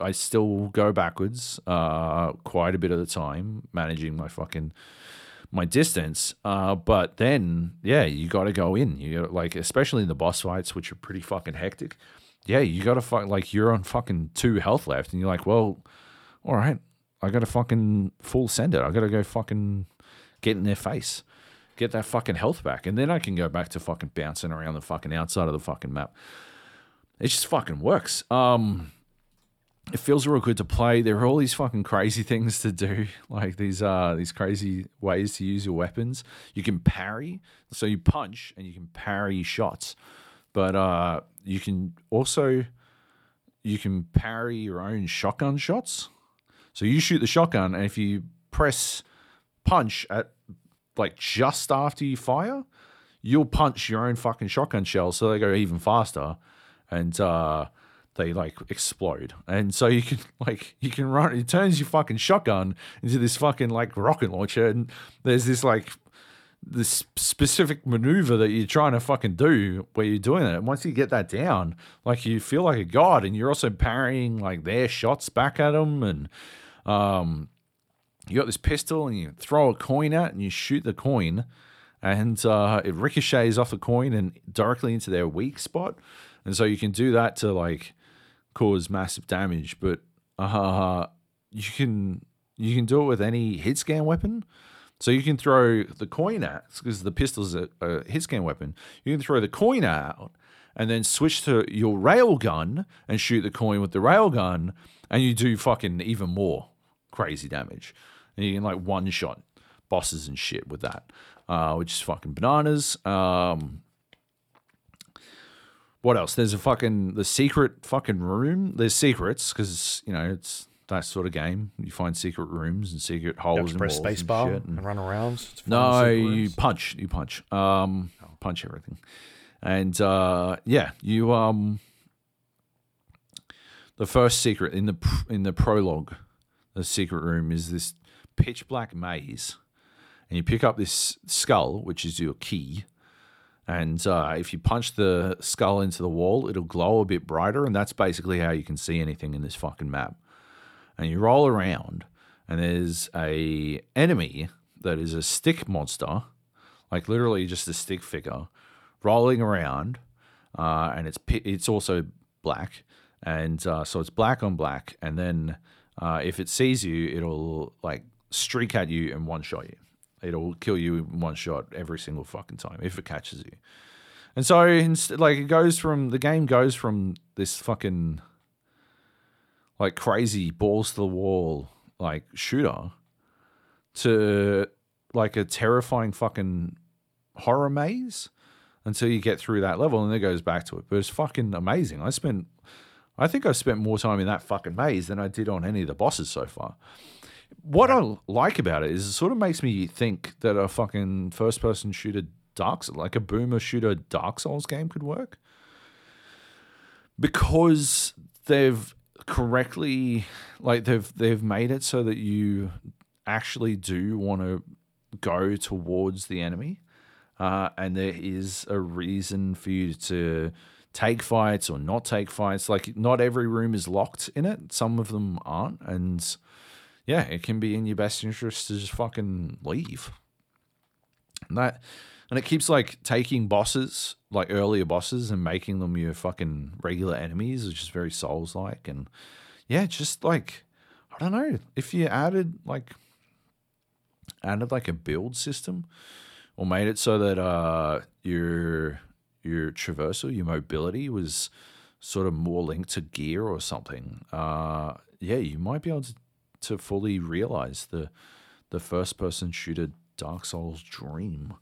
I still go backwards uh, quite a bit of the time, managing my fucking my distance. Uh, but then, yeah, you got to go in. You gotta, like, especially in the boss fights, which are pretty fucking hectic. Yeah, you got to fuck like you're on fucking two health left, and you're like, well, all right, I got to fucking full send it. I got to go fucking get in their face, get that fucking health back, and then I can go back to fucking bouncing around the fucking outside of the fucking map. It just fucking works. Um, it feels real good to play. There are all these fucking crazy things to do, like these uh these crazy ways to use your weapons. You can parry, so you punch and you can parry shots, but uh you can also you can parry your own shotgun shots. So you shoot the shotgun, and if you press punch at like just after you fire, you'll punch your own fucking shotgun shells, so they go even faster, and uh they like explode. And so you can like you can run it turns your fucking shotgun into this fucking like rocket launcher and there's this like this specific maneuver that you're trying to fucking do where you're doing it. And once you get that down, like you feel like a god and you're also parrying like their shots back at them and um you got this pistol and you throw a coin at and you shoot the coin and uh, it ricochets off the coin and directly into their weak spot. And so you can do that to like cause massive damage, but uh, you can you can do it with any hit scan weapon. So you can throw the coin at because the pistol's a, a hit scan weapon. You can throw the coin out and then switch to your rail gun and shoot the coin with the rail gun, and you do fucking even more crazy damage. And you can like one shot bosses and shit with that, uh, which is fucking bananas. Um, what else? There's a fucking the secret fucking room. There's secrets because you know it's that sort of game. You find secret rooms and secret holes and press walls and shit and, and- run around. No, you punch. You punch. Um, punch everything, and uh, yeah, you um. The first secret in the in the prologue, the secret room is this pitch black maze, and you pick up this skull, which is your key, and uh, if you punch the skull into the wall, it'll glow a bit brighter, and that's basically how you can see anything in this fucking map. And you roll around, and there's a enemy that is a stick monster, like literally just a stick figure, rolling around, uh, and it's it's also black, and uh, so it's black on black, and then uh, if it sees you, it'll like streak at you and one shot you. It'll kill you in one shot every single fucking time if it catches you. And so, like, it goes from the game goes from this fucking like crazy balls to the wall like shooter to like a terrifying fucking horror maze until you get through that level and then it goes back to it. But it's fucking amazing. I spent I think I've spent more time in that fucking maze than I did on any of the bosses so far. What I like about it is it sort of makes me think that a fucking first person shooter Dark like a boomer shooter Dark Souls game could work. Because they've correctly like they've they've made it so that you actually do want to go towards the enemy. Uh, and there is a reason for you to take fights or not take fights. Like not every room is locked in it. Some of them aren't, and yeah, it can be in your best interest to just fucking leave. And that, and it keeps like taking bosses, like earlier bosses, and making them your fucking regular enemies, which is very Souls like. And yeah, just like I don't know if you added like added like a build system or made it so that uh your your traversal, your mobility was sort of more linked to gear or something. Uh yeah, you might be able to, to fully realize the the first person shooter Dark Souls dream.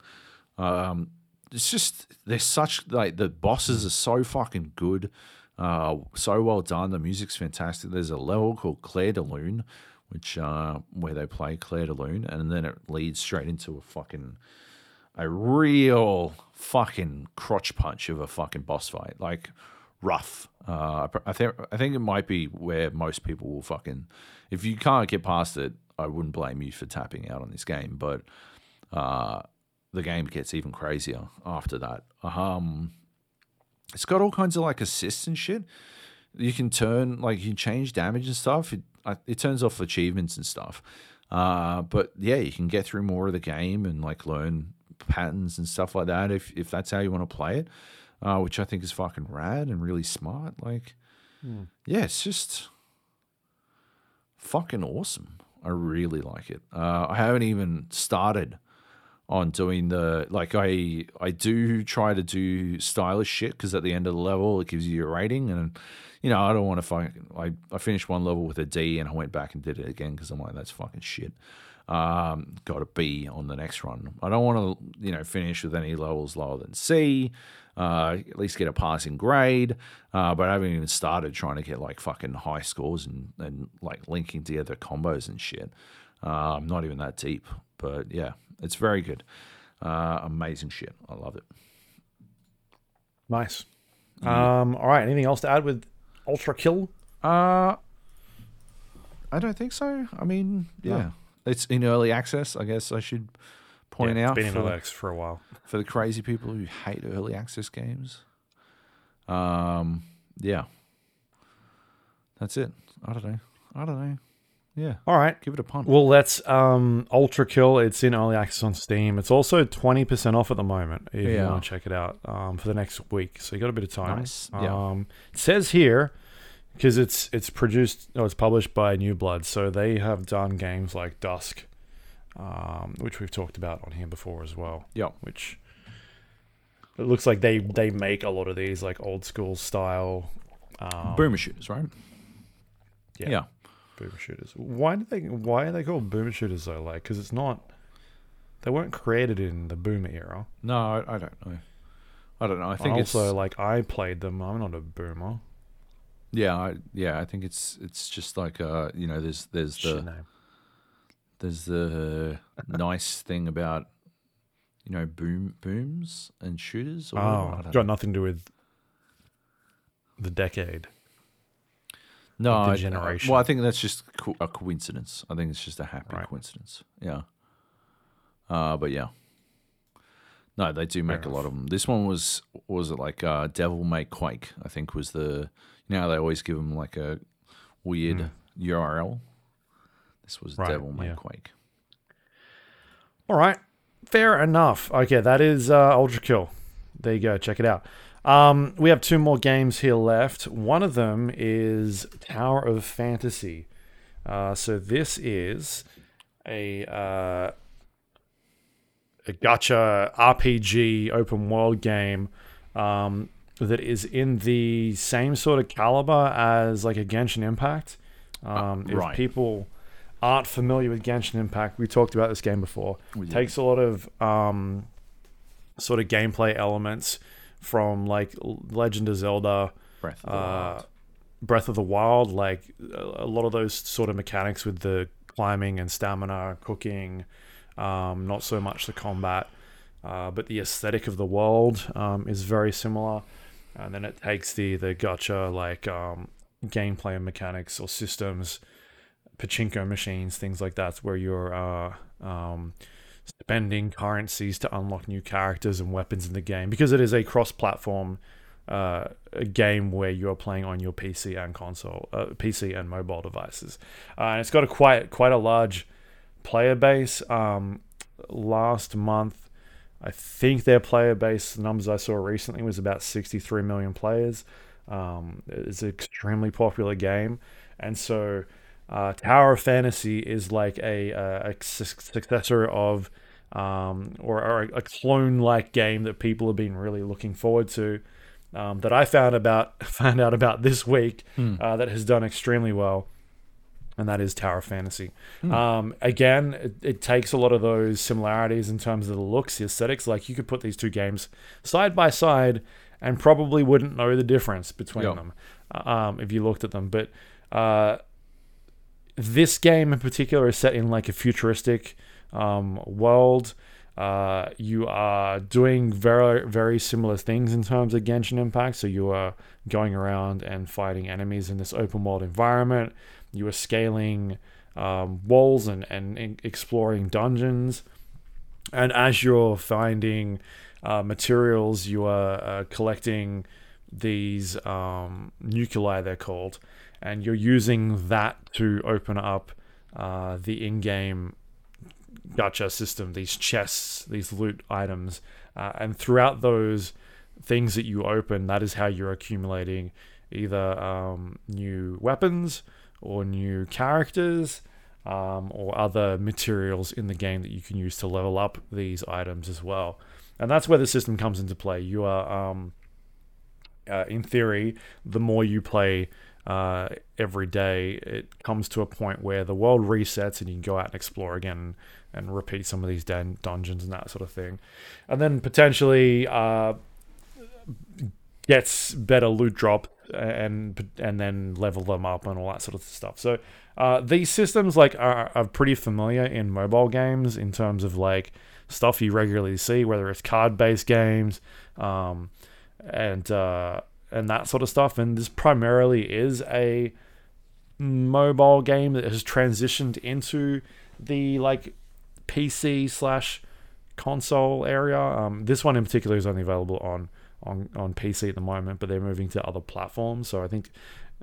Um it's just there's such like the bosses are so fucking good. Uh, so well done. The music's fantastic. There's a level called Clair de Lune, which uh, where they play Clair de Lune, and then it leads straight into a fucking a real fucking crotch punch of a fucking boss fight, like rough. Uh, I think I think it might be where most people will fucking. If you can't get past it, I wouldn't blame you for tapping out on this game, but uh, the game gets even crazier after that. Um, it's got all kinds of like assists and shit. You can turn like you can change damage and stuff. It it turns off achievements and stuff. Uh, but yeah, you can get through more of the game and like learn patterns and stuff like that if if that's how you want to play it, uh, which I think is fucking rad and really smart. Like, yeah, it's just fucking awesome. I really like it. Uh, I haven't even started on doing the like I I do try to do stylish shit because at the end of the level it gives you your rating and you know I don't want to fucking I I finished one level with a D and I went back and did it again because I'm like that's fucking shit. Um, got a B on the next run. I don't want to you know finish with any levels lower than C. Uh, at least get a passing grade. Uh, but I haven't even started trying to get like fucking high scores and and like linking together combos and shit. Uh, I'm not even that deep, but yeah, it's very good. Uh, amazing shit. I love it. Nice. Um, all right. Anything else to add with Ultrakill? Uh, I don't think so. I mean, yeah, it's in early access. I guess I should point Yeah, out it's been for, in the, Alex for a while. for the crazy people who hate early access games. Um, yeah, that's it. I don't know. I don't know. Yeah, All right. give it a punt. Well, that's um, Ultrakill. It's in early access on Steam. It's also twenty percent off at the moment if you Yeah. want to check it out um, for the next week. So you got a bit of time. Nice. Yeah. Um, it says here because it's it's produced. No, it's published by New Blood, so they have done games like Dusk, um, which we've talked about on here before as well. Yeah. Which it looks like they they make a lot of these like old school style. Um, Boomer shooters, right? Yeah. yeah. boomer shooters. Why do they? Why are they called boomer shooters though? Like, because it's not. They weren't created in the boomer era. No, I, I don't know. I don't know. I think also, like, I played them. I'm not a boomer. yeah, I, yeah. I think it's it's just like uh, you know, there's there's the. There's the nice thing about you know boom booms and shooters. Or Oh, got know. nothing to do with the decade. no the I- generation. well, I think that's just co- a coincidence. I think it's just a happy Right. coincidence. Yeah. Uh, but yeah. No, they do make a lot of them. This one was was it like uh, Devil May Quake? I think was the you know they always give them like a weird URL. This was. Right, Devil May yeah. Quake. All right, fair enough. Okay, that is uh, Ultrakill. There you go. Check it out. Um, we have two more games here left. One of them is Tower of Fantasy. Uh, so this is a uh, a gacha RPG open world game um, that is in the same sort of caliber as like a Genshin Impact. Um, if right. people aren't familiar with Genshin Impact, we talked about this game before. We did. Takes a lot of um, sort of gameplay elements from like Legend of Zelda, Breath of the uh, Wild. Breath of the Wild, like a lot of those sort of mechanics with the climbing and stamina, cooking, um, not so much the combat, uh, but the aesthetic of the world um, is very similar. And then it takes the the gacha like um, gameplay and mechanics or systems, pachinko machines, things like that, where you're uh, um, spending currencies to unlock new characters and weapons in the game because it is a cross-platform uh, a game where you're playing on your PC and console, uh, PC and mobile devices, uh, and it's got a quite quite a large player base. Um, last month, I think their player base numbers I saw recently was about 63 million players. Um, it's an extremely popular game, and so uh, Tower of Fantasy is like a, a, successor of um, or, or a clone-like game that people have been really looking forward to. Um, that I found about found out about this week uh, that has done extremely well, and that is Tower of Fantasy. Um, again, it, it takes a lot of those similarities in terms of the looks, the aesthetics. Like you could put these two games side by side and probably wouldn't know the difference between Yeah. them uh, um, if you looked at them. But uh, this game in particular is set in like a futuristic um, world. Uh, you are doing very very similar things in terms of Genshin Impact. So you are going around and fighting enemies in this open world environment. You are scaling um, walls and, and exploring dungeons. And as you're finding uh, materials, you are uh, collecting these um, nuclei, they're called, and you're using that to open up uh, the in-game gacha system, these chests, these loot items, uh, and throughout those things that you open, that is how you're accumulating either um, new weapons or new characters um, or other materials in the game that you can use to level up these items as well. And that's where the system comes into play. You are, um, uh, in theory, the more you play uh, every day, it comes to a point where the world resets and you can go out and explore again and repeat some of these dun- dungeons and that sort of thing. And then potentially uh, gets better loot drop and and then level them up and all that sort of stuff. So uh, these systems like are, are pretty familiar in mobile games in terms of like stuff you regularly see, whether it's card based games um, and uh, and that sort of stuff. And this primarily is a mobile game that has transitioned into the like PC slash console area. Um, this one in particular is only available on on on PC at the moment, but they're moving to other platforms. So I think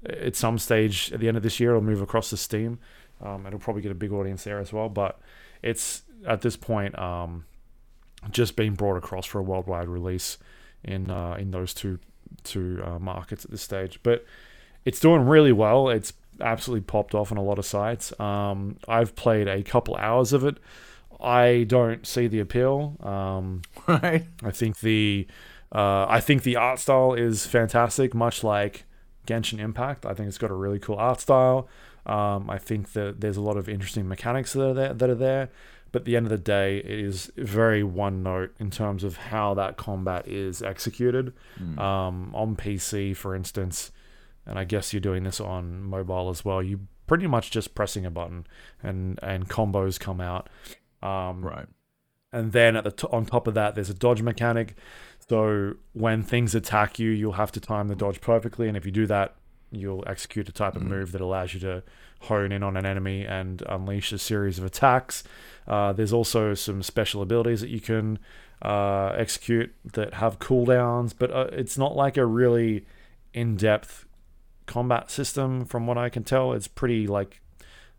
at some stage at the end of this year, it'll move across to Steam. Um, it'll probably get a big audience there as well. But it's at this point um, just being brought across for a worldwide release in uh, in those two two uh, markets at this stage. But it's doing really well. It's absolutely popped off on a lot of sites. Um, I've played a couple hours of it. I don't see the appeal. Um, Right. I think the uh, I think the art style is fantastic, much like Genshin Impact. I think it's got a really cool art style. Um, I think that there's a lot of interesting mechanics that are there. That are there. But at the end of the day, it is very one note in terms of how that combat is executed. Um, on PC, for instance, and I guess you're doing this on mobile as well. You pretty much just pressing a button and and combos come out. Um, Right. and then at the t- on top of that, there's a dodge mechanic. So when things attack you, you'll have to time the dodge perfectly, and if you do that, you'll execute a type of move that allows you to hone in on an enemy and unleash a series of attacks. Uh, there's also some special abilities that you can uh, execute that have cooldowns, but uh, it's not like a really in-depth combat system, from what I can tell. It's pretty like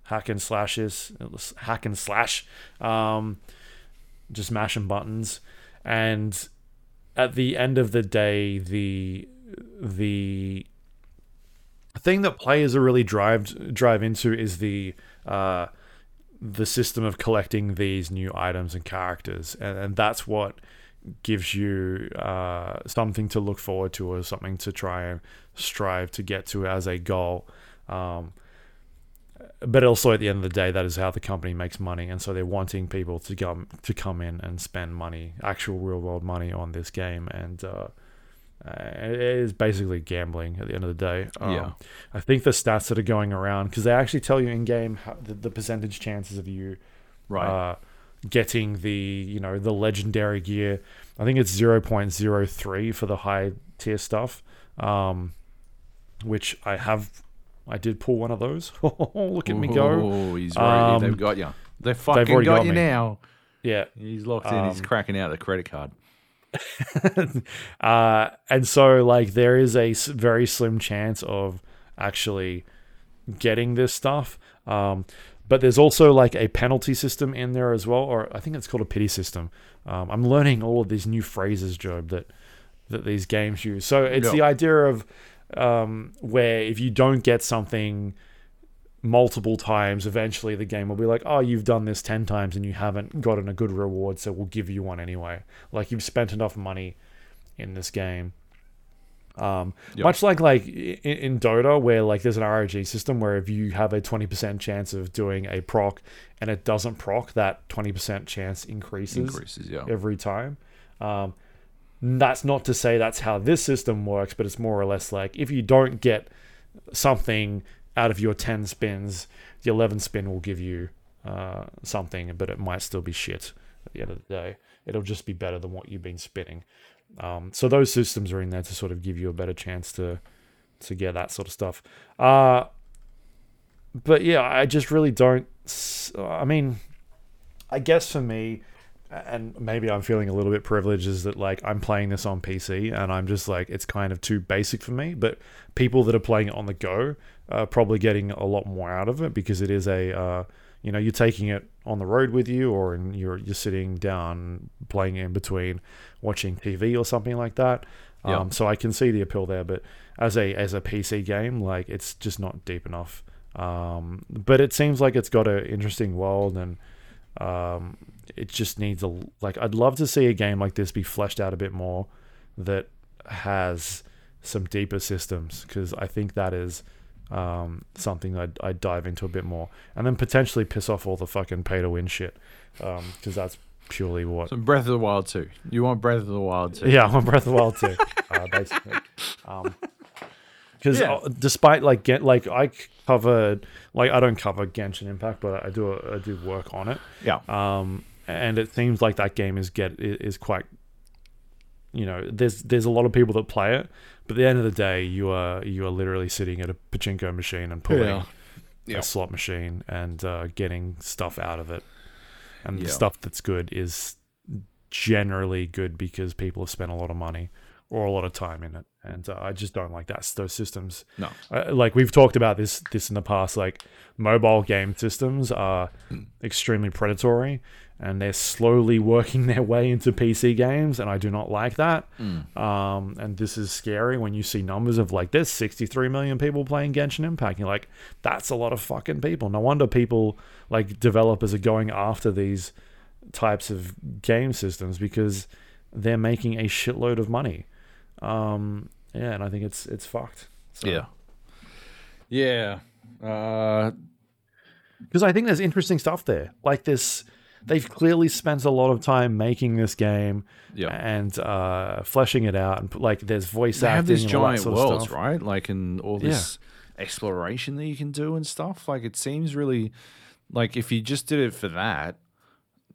hack and slashes, hack and slash. Um, just mashing buttons and at the end of the day the the thing that players are really drive drive into is the uh the system of collecting these new items and characters. And, and that's what gives you uh something to look forward to or something to try and strive to get to as a goal. Um but also at the end of the day, that is how the company makes money, and so they're wanting people to come to come in and spend money, actual real world money, on this game, and uh, uh, it is basically gambling at the end of the day. Um, Yeah. I think the stats that are going around because they actually tell you in game the, the percentage chances of you Right. uh, getting the you know the legendary gear. I think it's zero point zero three for the high tier stuff, um, which I have. I did pull one of those. Look at me go! Oh, he's already, Um, they've got you. They fucking already got, got you now. Yeah, He's locked in. He's Um, cracking out the credit card. uh, and so like there is a very slim chance of actually getting this stuff. Um, but there's also like a penalty system in there as well, or I think it's called a pity system. Um, I'm learning all of these new phrases, Joab, that that these games use. So it's Yeah. the idea of um, where if you don't get something multiple times, eventually the game will be like, oh, you've done this 10 times and you haven't gotten a good reward, so we'll give you one anyway. Like you've spent enough money in this game. Um, Yep. Much like like in, in Dota, where like there's an RNG system where if you have a 20% chance of doing a proc and it doesn't proc, that 20% chance increases Increases, yeah. every time. Um, that's not to say that's how this system works, but it's more or less like if you don't get something out of your 10 spins, the 11 spin will give you uh, something, but it might still be shit at the end of the day. It'll just be better than what you've been spinning. Um, so those systems are in there to sort of give you a better chance to to get that sort of stuff. Uh, but yeah, I just really don't. I mean, I guess for me, and maybe I'm feeling a little bit privileged is that like I'm playing this on PC and I'm just like it's kind of too basic for me. But people that are playing it on the go are probably getting a lot more out of it because it is a uh, you know you're taking it on the road with you or in, you're you're sitting down playing in between watching TV or something like that. Yeah. Um, so I can see the appeal there, but as a as a PC game, like it's just not deep enough. Um, but it seems like it's got an interesting world and um, it just needs a like. I'd love to see a game like this be fleshed out a bit more that has some deeper systems because I think that is um, something I'd, I'd dive into a bit more and then potentially piss off all the fucking pay to win shit because that's purely what So Breath of the Wild 2. You want Breath of the Wild 2? yeah, I want Breath of the Wild too, uh, basically. Because Yeah. despite like get like I covered like I don't cover Genshin Impact, but I do I do work on it. Yeah. Um, and it seems like that game is get is quite. You know, there's there's a lot of people that play it, but at the end of the day, you are you are literally sitting at a pachinko machine and pulling Yeah. Yeah. a slot machine and uh, getting stuff out of it. And the stuff that's good is generally good because people have spent a lot of money or a lot of time in it. And uh, I just don't like that those systems. No. Uh, like we've talked about this this in the past. Like mobile game systems are extremely predatory, and they're slowly working their way into PC games, and I do not like that. Um, and this is scary when you see numbers of like there's 63 million people playing Genshin Impact. You're like, that's a lot of fucking people. No wonder people like developers are going after these types of game systems because they're making a shitload of money. Um, yeah, and I think it's it's fucked. So- Yeah. Yeah. Uh, because I think there's interesting stuff there. Like this, they've clearly spent a lot of time making this game yeah. and uh, fleshing it out, and put- like there's voice They acting. have these and all that giant sort of worlds, stuff. right? Like, and all this exploration that you can do and stuff. Like, it seems really like if you just did it for that,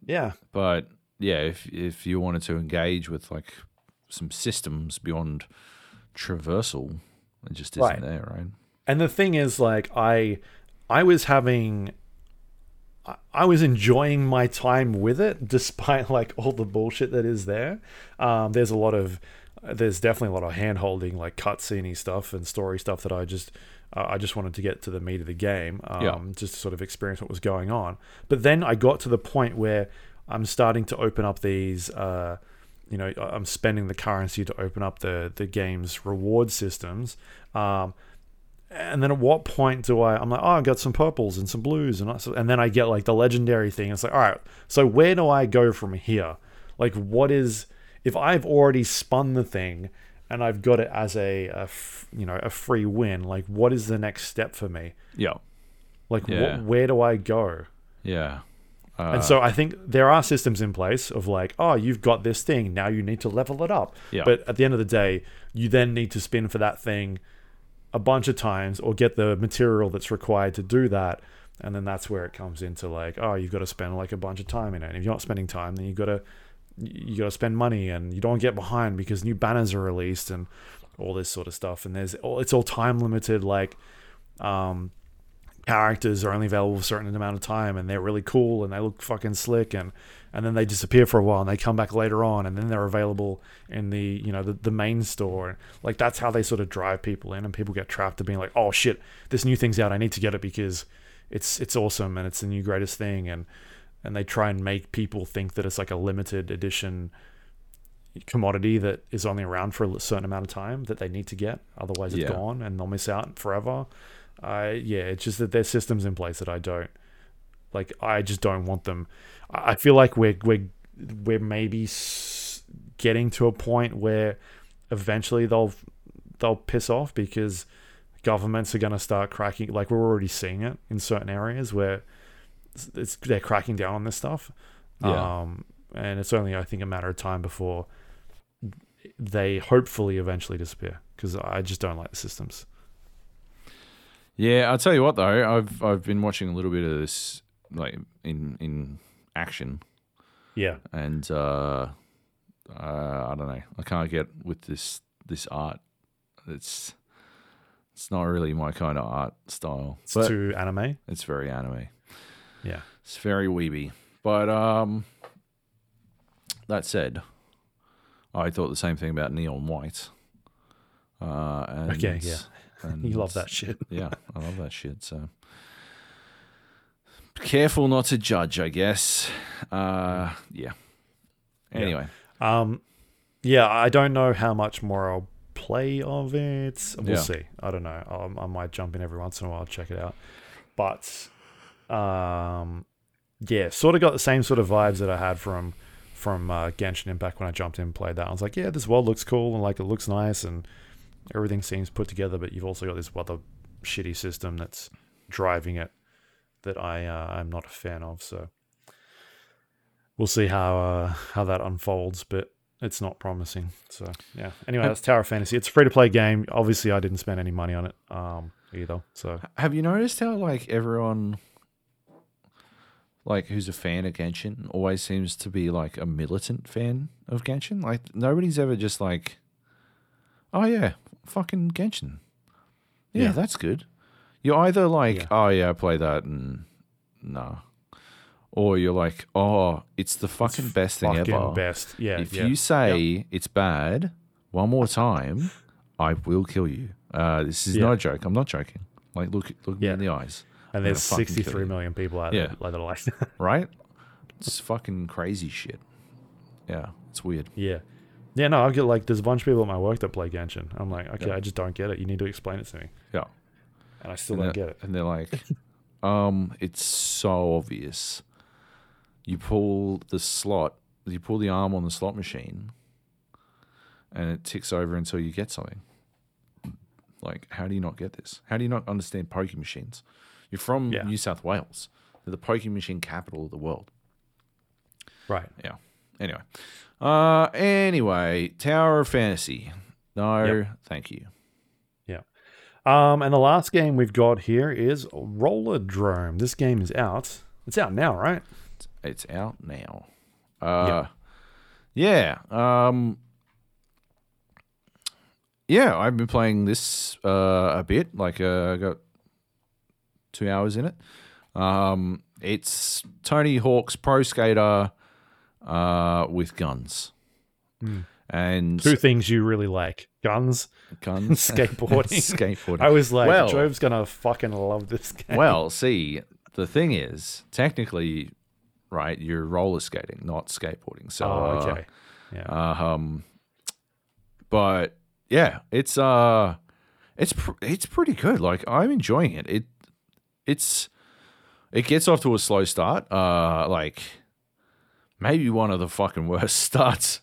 Yeah, but yeah, if if you wanted to engage with like some systems beyond traversal, it just isn't Right. there, right? and the thing is, like I, I was having. I- was enjoying my time with it, despite like all the bullshit that is there. Um, there's a lot of, there's definitely a lot of hand holding, like cutscene stuff and story stuff that I just, uh, I just wanted to get to the meat of the game, um, Yeah. just to sort of experience what was going on. But then I got to the point where I'm starting to open up these, uh, you know, I'm spending the currency to open up the the game's reward systems. Um, and then at what point do I? I'm like, oh, I've got some purples and some blues, and so- and then I get like the legendary thing. It's like, all right, so where do I go from here? Like, what is if I've already spun the thing and I've got it as a, you know a free win? Like, what is the next step for me? Yeah. Like, Yeah. wh- where do I go? Yeah. Uh, and so I think there are systems in place of like, oh, you've got this thing, now you need to level it up. Yeah. But at the end of the day, you then need to spin for that thing a bunch of times or get the material that's required to do that. And then that's where it comes into like, oh, you've got to spend like a bunch of time in it. And if you're not spending time, then you got to you got to spend money, and you don't get behind because new banners are released and all this sort of stuff. And there's all it's all time limited. Like, um, characters are only available for a certain amount of time and they're really cool and they look fucking slick and and then they disappear for a while and they come back later on and then they're available in the you know the, the main store. Like that's how they sort of drive people in and people get trapped to being like oh shit this new thing's out. I need to get it because it's it's awesome and it's the new greatest thing. And and they try and make people think that it's like a limited edition commodity that is only around for a certain amount of time that they need to get. Otherwise it's Yeah. gone and they'll miss out forever. I yeah, it's just that there's systems in place that I don't like. I just don't want them. I feel like we're we're we're maybe getting to a point where eventually they'll they'll piss off because governments are going to start cracking. Like we're already seeing it in certain areas where it's, it's they're cracking down on this stuff. Yeah. Um, and it's only I think a matter of time before they hopefully eventually disappear because I just don't like the systems. Yeah, I'll tell you what though, I've I've been watching a little bit of this like in in action Yeah. and uh, uh I don't know. I can't get with this this art. It's it's not really my kind of art style. It's but too anime. it's very anime. Yeah. It's very weeby. But um that said, I thought the same thing about Neon White. Uh, and, Okay, yeah. and- You love that shit. yeah, I love that shit. So careful not to judge, I guess. Uh, yeah. Anyway, Um, yeah, I don't know how much more I'll play of it. We'll Yeah. see. I don't know. Um, I might jump in every once in a while, check it out. But, um, yeah, sort of got the same sort of vibes that I had from from uh, Genshin Impact when I jumped in and played that. I was like, yeah, this world looks cool and like it looks nice and everything seems put together. But you've also got this other shitty system that's driving it that I uh, I'm not a fan of. So we'll see how uh, how that unfolds, but it's not promising. So yeah. Anyway, that's Tower of Fantasy. It's a free to play game. Obviously, I didn't spend any money on it um, either. So have you noticed how like everyone, like who's a fan of Genshin, always seems to be like a militant fan of Genshin? Like nobody's ever just like, oh yeah, fucking Genshin. Yeah, Yeah. that's good. You're either like, Yeah. oh yeah, I play that and no. Or you're like, oh, it's the fucking best thing fucking ever. best. Yeah. if yeah. you say it's bad one more time, I will kill you. Uh, this is not a joke. I'm not joking. Like, look, look me in the eyes, and I'm there's gonna fucking kill 63 you. million people out there that are like, right? It's fucking crazy shit. Yeah, it's weird. yeah. Yeah, no, I get like there's a bunch of people at my work that play Genshin. I'm like, okay, Yeah. I just don't get it. You need to explain it to me, Yeah, and I still and don't get it. and they're like, um, it's so obvious. You pull the slot, you pull the arm on the slot machine, and it ticks over until you get something. Like, how do you not get this? How do you not understand pokie machines? You're from Yeah. New South Wales. They're the pokie machine capital of the world. Right. Yeah. Anyway. Uh anyway, Tower of Fantasy. No, Yep. thank you. Um, and the last game we've got here is Rollerdrome. This game is out. It's out now, right? It's out now. Uh yeah. Um Yeah, I've been playing this uh a bit. Like uh I got two hours in it. Um it's Tony Hawk's Pro Skater uh with guns. Hmm. And Two things you really like: guns, guns skateboarding. skateboarding. I was like, Well- Jove's gonna fucking love this game. Well, see, the thing is, technically, right, you're roller skating, not skateboarding. So, oh, uh, okay. Yeah. uh, um, but yeah, it's uh, it's pr- it's pretty good. Like I'm enjoying it. It it's it gets off to a slow start. Uh, like maybe one of the fucking worst starts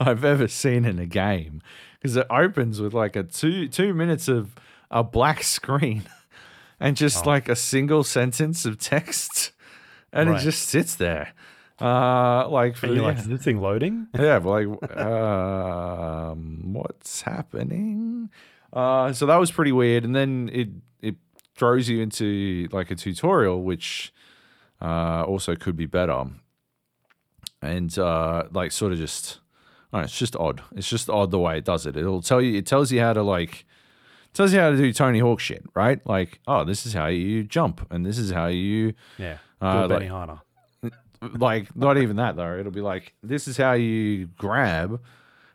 I've ever seen in a game because it opens with like a two two minutes of a black screen and just Oh. like a single sentence of text, and Right. it just sits there. Uh, like for yeah. like, is this thing loading? Yeah, but like, um, what's happening? Uh, so that was pretty weird, and then it it throws you into like a tutorial, which uh, also could be better, and uh, like sort of just, It's just odd. It's just odd the way it does it. It'll tell you, it tells you how to like, tells you how to do Tony Hawk shit, right? Like, oh, this is how you jump, and this is how you Yeah. Uh, Do a Benny like- Hanna. like not even that though. It'll be like this is how you grab,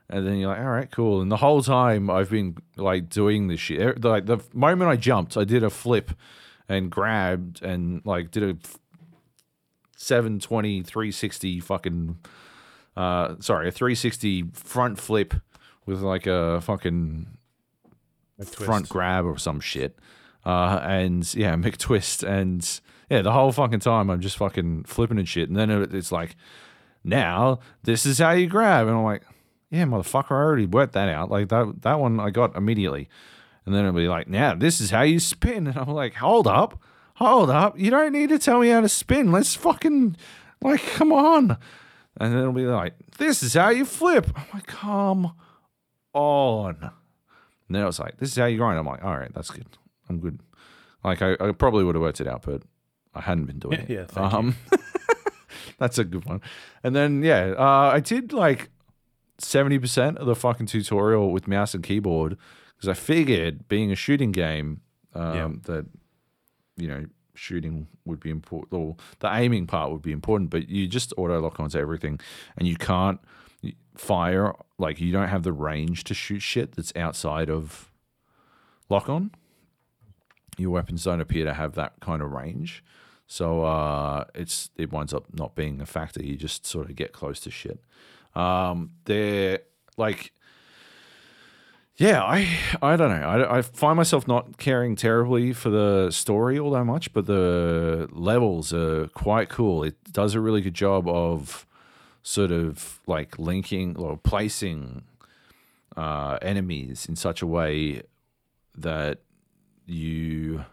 and then you're like, all right, cool. And the whole time I've been like doing this shit. Er, Like the moment I jumped, I did a flip and grabbed and like did a 720 360 fucking uh sorry a 360 front flip with like a fucking A front grab or some shit. Uh, and yeah, McTwist. And yeah, the whole fucking time I'm just fucking flipping and shit. And then it's like, now this is how you grab. And I'm like, yeah, motherfucker, I already worked that out. Like that, that one I got immediately. And then it'll be like, now this is how you spin. And I'm like, hold up, hold up. You don't need to tell me how to spin. Let's fucking, like, come on. And then it'll be like, this is how you flip. I'm like, come on. And then I was like, this is how you grind. I'm like, all right, that's good. I'm good. Like, I, I probably would have worked it out, but I hadn't been doing it. Yeah, thank you. um, that's a good one. And then, yeah, uh, I did like 70% of the fucking tutorial with mouse and keyboard because I figured being a shooting game um, Yeah. that, you know, shooting would be important, or the aiming part would be important. But you just auto lock onto everything, and you can't fire like you don't have the range to shoot shit that's outside of lock on. Your weapons don't appear to have that kind of range. So uh, it's it winds up not being a factor. You just sort of get close to shit. Um, they're like, yeah, I I don't know. I, I find myself not caring terribly for the story all that much, but the levels are quite cool. It does a really good job of sort of like linking or placing uh, enemies in such a way that you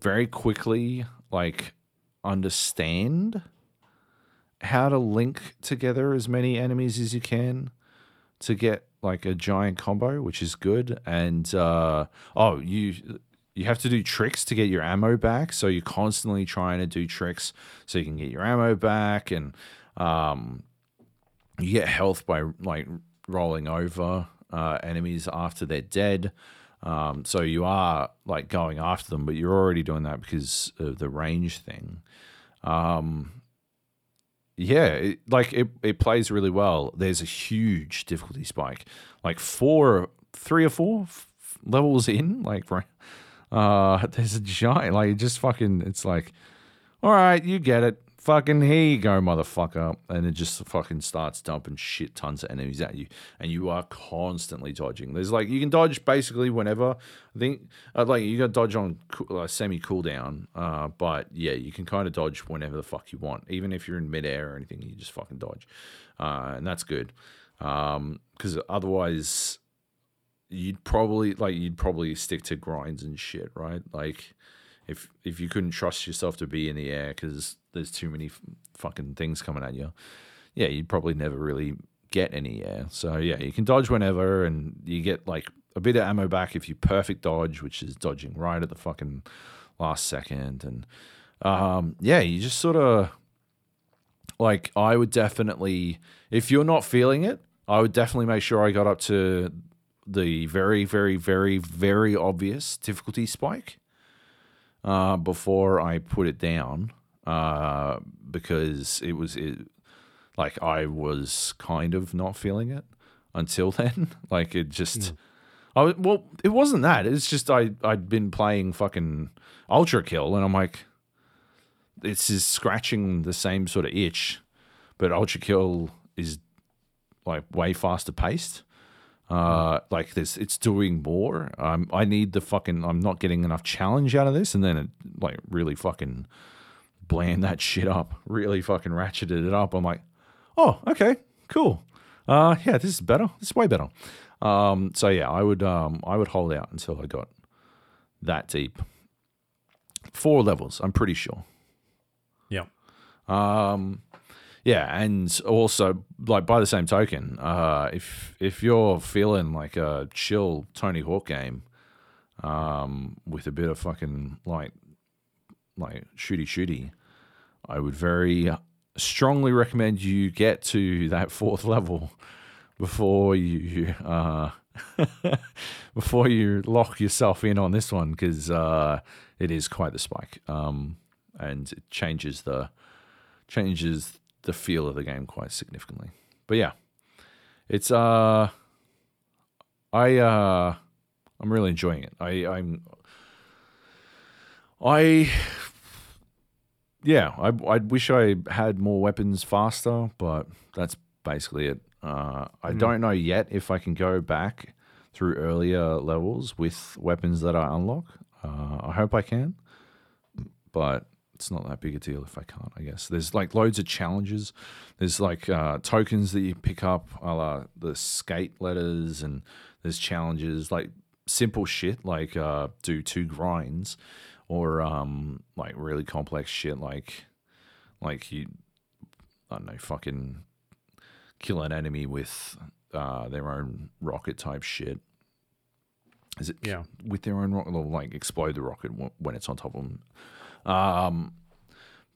very quickly like understand how to link together as many enemies as you can to get like a giant combo, which is good. And uh, oh, you you have to do tricks to get your ammo back, so you're constantly trying to do tricks so you can get your ammo back, and um, you get health by like rolling over uh, enemies after they're dead. Um, so you are like going after them, but you're already doing that because of the range thing. Um, yeah, it, like it, it plays really well. There's a huge difficulty spike, like four, three or four f- levels in. Like, uh, there's a giant, like, it just fucking. It's like, all right, you get it fucking here you go, motherfucker. And it just fucking starts dumping shit tons of enemies at you. And you are constantly dodging. There's like, you can dodge basically whenever. I think, uh, like, you got to dodge on uh, semi cooldown. Uh, but yeah, you can kind of dodge whenever the fuck you want. Even if you're in midair or anything, you just fucking dodge. Uh, and that's good. Because um, otherwise, you'd probably, like, you'd probably stick to grinds and shit, right? Like, if if you couldn't trust yourself to be in the air because there's too many f- fucking things coming at you, yeah, you'd probably never really get any air. So yeah, you can dodge whenever, and you get like a bit of ammo back if you perfect dodge, which is dodging right at the fucking last second, and um, yeah, you just sort of like I would definitely if you're not feeling it, I would definitely make sure I got up to the very, very, very, very obvious difficulty spike uh, before I put it down uh, because it was it, like I was kind of not feeling it until then. like it just, mm. I was, well, it wasn't that. It's just I I'd been playing fucking Ultrakill, and I'm like, this is scratching the same sort of itch, but Ultrakill is like way faster paced. Uh, like this, it's doing more. Um, I need the fucking. I'm not getting enough challenge out of this, and then it like really fucking bland that shit up. Really fucking ratcheted it up. I'm like, oh, okay, cool. Uh, yeah, this is better. This is way better. Um, so yeah, I would um, I would hold out until I got that deep. Four levels, I'm pretty sure. Yeah. Um, yeah, and also like by the same token, uh, if if you're feeling like a chill Tony Hawk game, um, with a bit of fucking like like shooty shooty, I would very strongly recommend you get to that fourth level before you uh, before you lock yourself in on this one because uh, it is quite the spike, um, and it changes the changes the feel of the game quite significantly. But yeah, it's uh, I uh, I'm really enjoying it. I I'm I yeah, I I wish I had more weapons faster, but that's basically it. Uh, I mm. don't know yet if I can go back through earlier levels with weapons that I unlock. Uh, I hope I can, but it's not that big a deal if I can't, I guess. There's like loads of challenges. There's like uh, tokens that you pick up, a la the skate letters, and there's challenges like simple shit like uh, do two grinds, or um, like really complex shit like like you, I don't know, fucking kill an enemy with uh, their own rocket type shit. Is it yeah with their own rocket or like explode the rocket when it's on top of them? Um,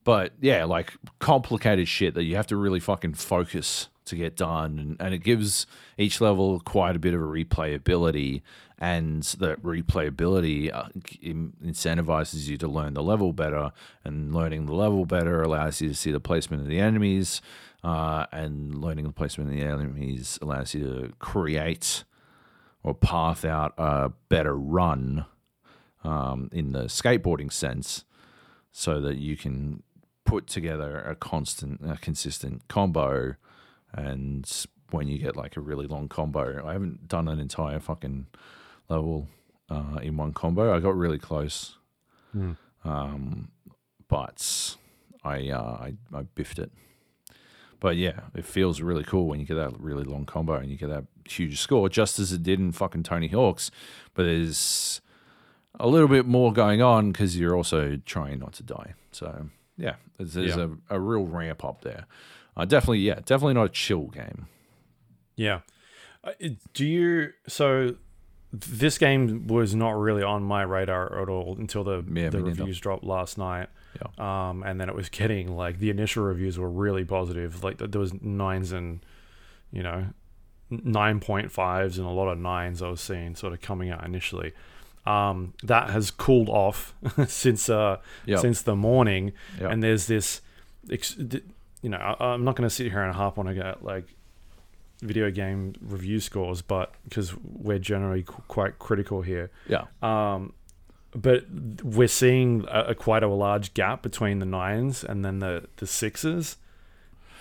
but yeah, like complicated shit that you have to really fucking focus to get done, and, and it gives each level quite a bit of a replayability, and that replayability uh, incentivizes you to learn the level better, and learning the level better allows you to see the placement of the enemies, uh, and learning the placement of the enemies allows you to create or path out a better run um, in the skateboarding sense, so that you can put together a constant, a consistent combo. And when you get like a really long combo, I haven't done an entire fucking level uh, in one combo. I got really close, um, but I, uh, I I biffed it. But yeah, it feels really cool when you get that really long combo and you get that huge score, just as it did in fucking Tony Hawk's. But there's a little bit more going on because you're also trying not to die. So yeah, there's, there's Yeah. A, a real ramp up there. Uh, definitely, yeah, definitely not a chill game. Yeah. Uh, Do you so this game was not really on my radar at all until the Yeah, the reviews dropped last night. Yeah. Um, and then it was getting like the initial reviews were really positive. Like there was nines and you know nine point fives and a lot of nines I was seeing sort of coming out initially. Um, that has cooled off since uh Yep. since the morning, Yep. and there's this, you know, I, I'm not going to sit here and harp on a like video game review scores, but because we're generally qu- quite critical here. Yeah, Um, but we're seeing a, a quite a large gap between the nines and then the the sixes.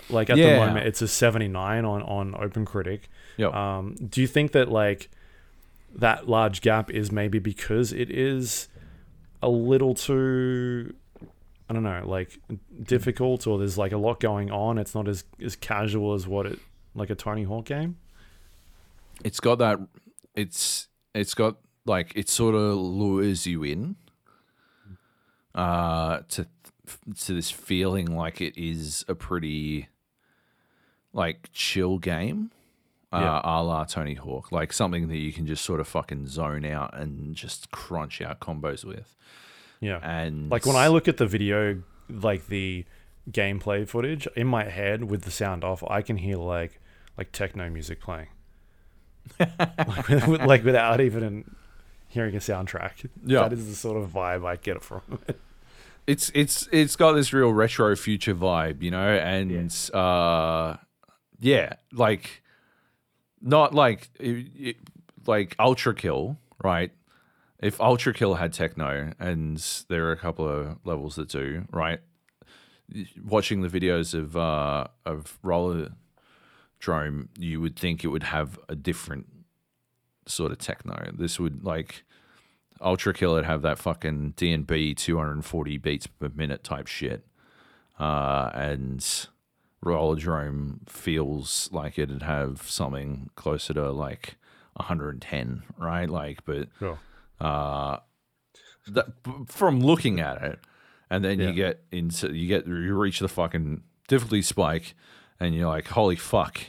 Like at Yeah. the moment, it's a 79 on on OpenCritic. Yep. Um, do you think that like that large gap is maybe because it is a little too I don't know, like difficult or there's like a lot going on. It's not as as casual as what it like a Tony Hawk game. it's got that. It's it's got like it sort of lures you in, uh, to to this feeling like it is a pretty like chill game. Yeah. Uh, a la Tony Hawk, like something that you can just sort of fucking zone out and just crunch out combos with. Yeah. And Like when I look at the video, like the gameplay footage in my head with the sound off, I can hear like like techno music playing, like, with- like without even hearing a soundtrack. Yeah. that is the sort of vibe I get from it. it's it's it's got this real retro future vibe, you know, and uh, yeah, like not like like Ultrakill, right? If Ultrakill had techno, and there are a couple of levels that do, right? Watching the videos of uh, of Roller Drome, you would think it would have a different sort of techno. This would like Ultrakill would have that fucking DNB 240 beats per minute type shit. Uh, and Rollerdrome feels like it'd have something closer to like 110, right? Like, but Sure. uh, that, from looking at it, and then Yeah. you get into you get you reach the fucking difficulty spike, and you're like, holy fuck,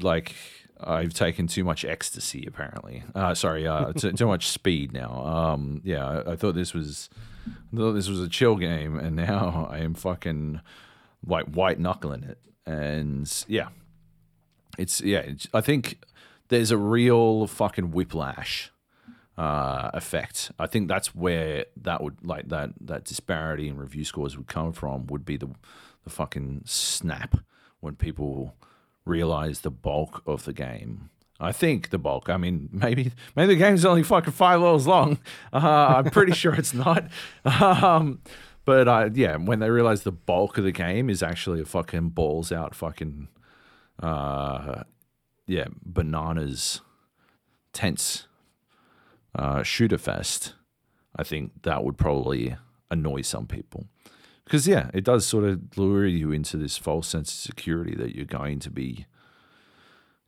like I've taken too much ecstasy apparently. Uh, sorry, uh, too, too much speed now. Um, yeah, I, I thought this was I thought this was a chill game, and now I am fucking like white knuckling it, and yeah, it's yeah. It's, I think there's a real fucking whiplash uh, effect. I think that's where that would like that that disparity in review scores would come from. Would be the the fucking snap when people realize the bulk of the game. I think the bulk. I mean, maybe maybe the game's only fucking five levels long. Uh, I'm pretty sure it's not. Um, but uh, yeah, when they realize the bulk of the game is actually a fucking balls out fucking uh, yeah bananas tense uh, shooter fest, I think that would probably annoy some people. Because yeah, it does sort of lure you into this false sense of security that you're going to be,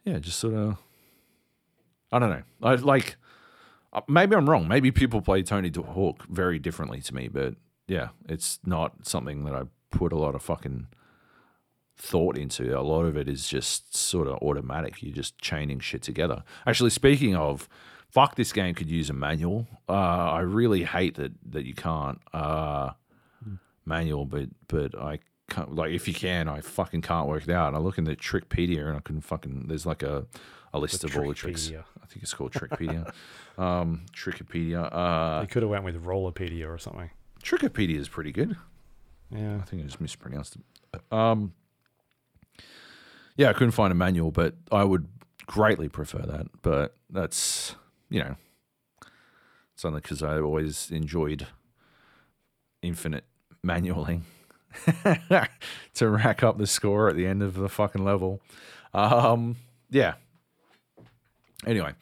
yeah, just sort of. I don't know. I like. uh, Maybe I'm wrong. Maybe people play Tony Hawk very differently to me, but yeah, it's not something that I put a lot of fucking thought into. A lot of it is just sort of automatic. You're just chaining shit together. Actually, speaking of, fuck, this game could use a manual. Uh, I really hate that that you can't uh, manual, but but I can't, like if you can, I fucking can't work it out. I look in the Trickpedia and I couldn't fucking. There's like a a list of all the tricks. I think it's called Trickpedia. um, Trickopedia. Uh, They could have went with Rollerpedia or something. Trickopedia is pretty good. Yeah. I think I just mispronounced it. Um, yeah, I couldn't find a manual, but I would greatly prefer that. But that's you know, it's only because I always enjoyed infinite manualing to rack up the score at the end of the fucking level. Um, yeah. Anyway,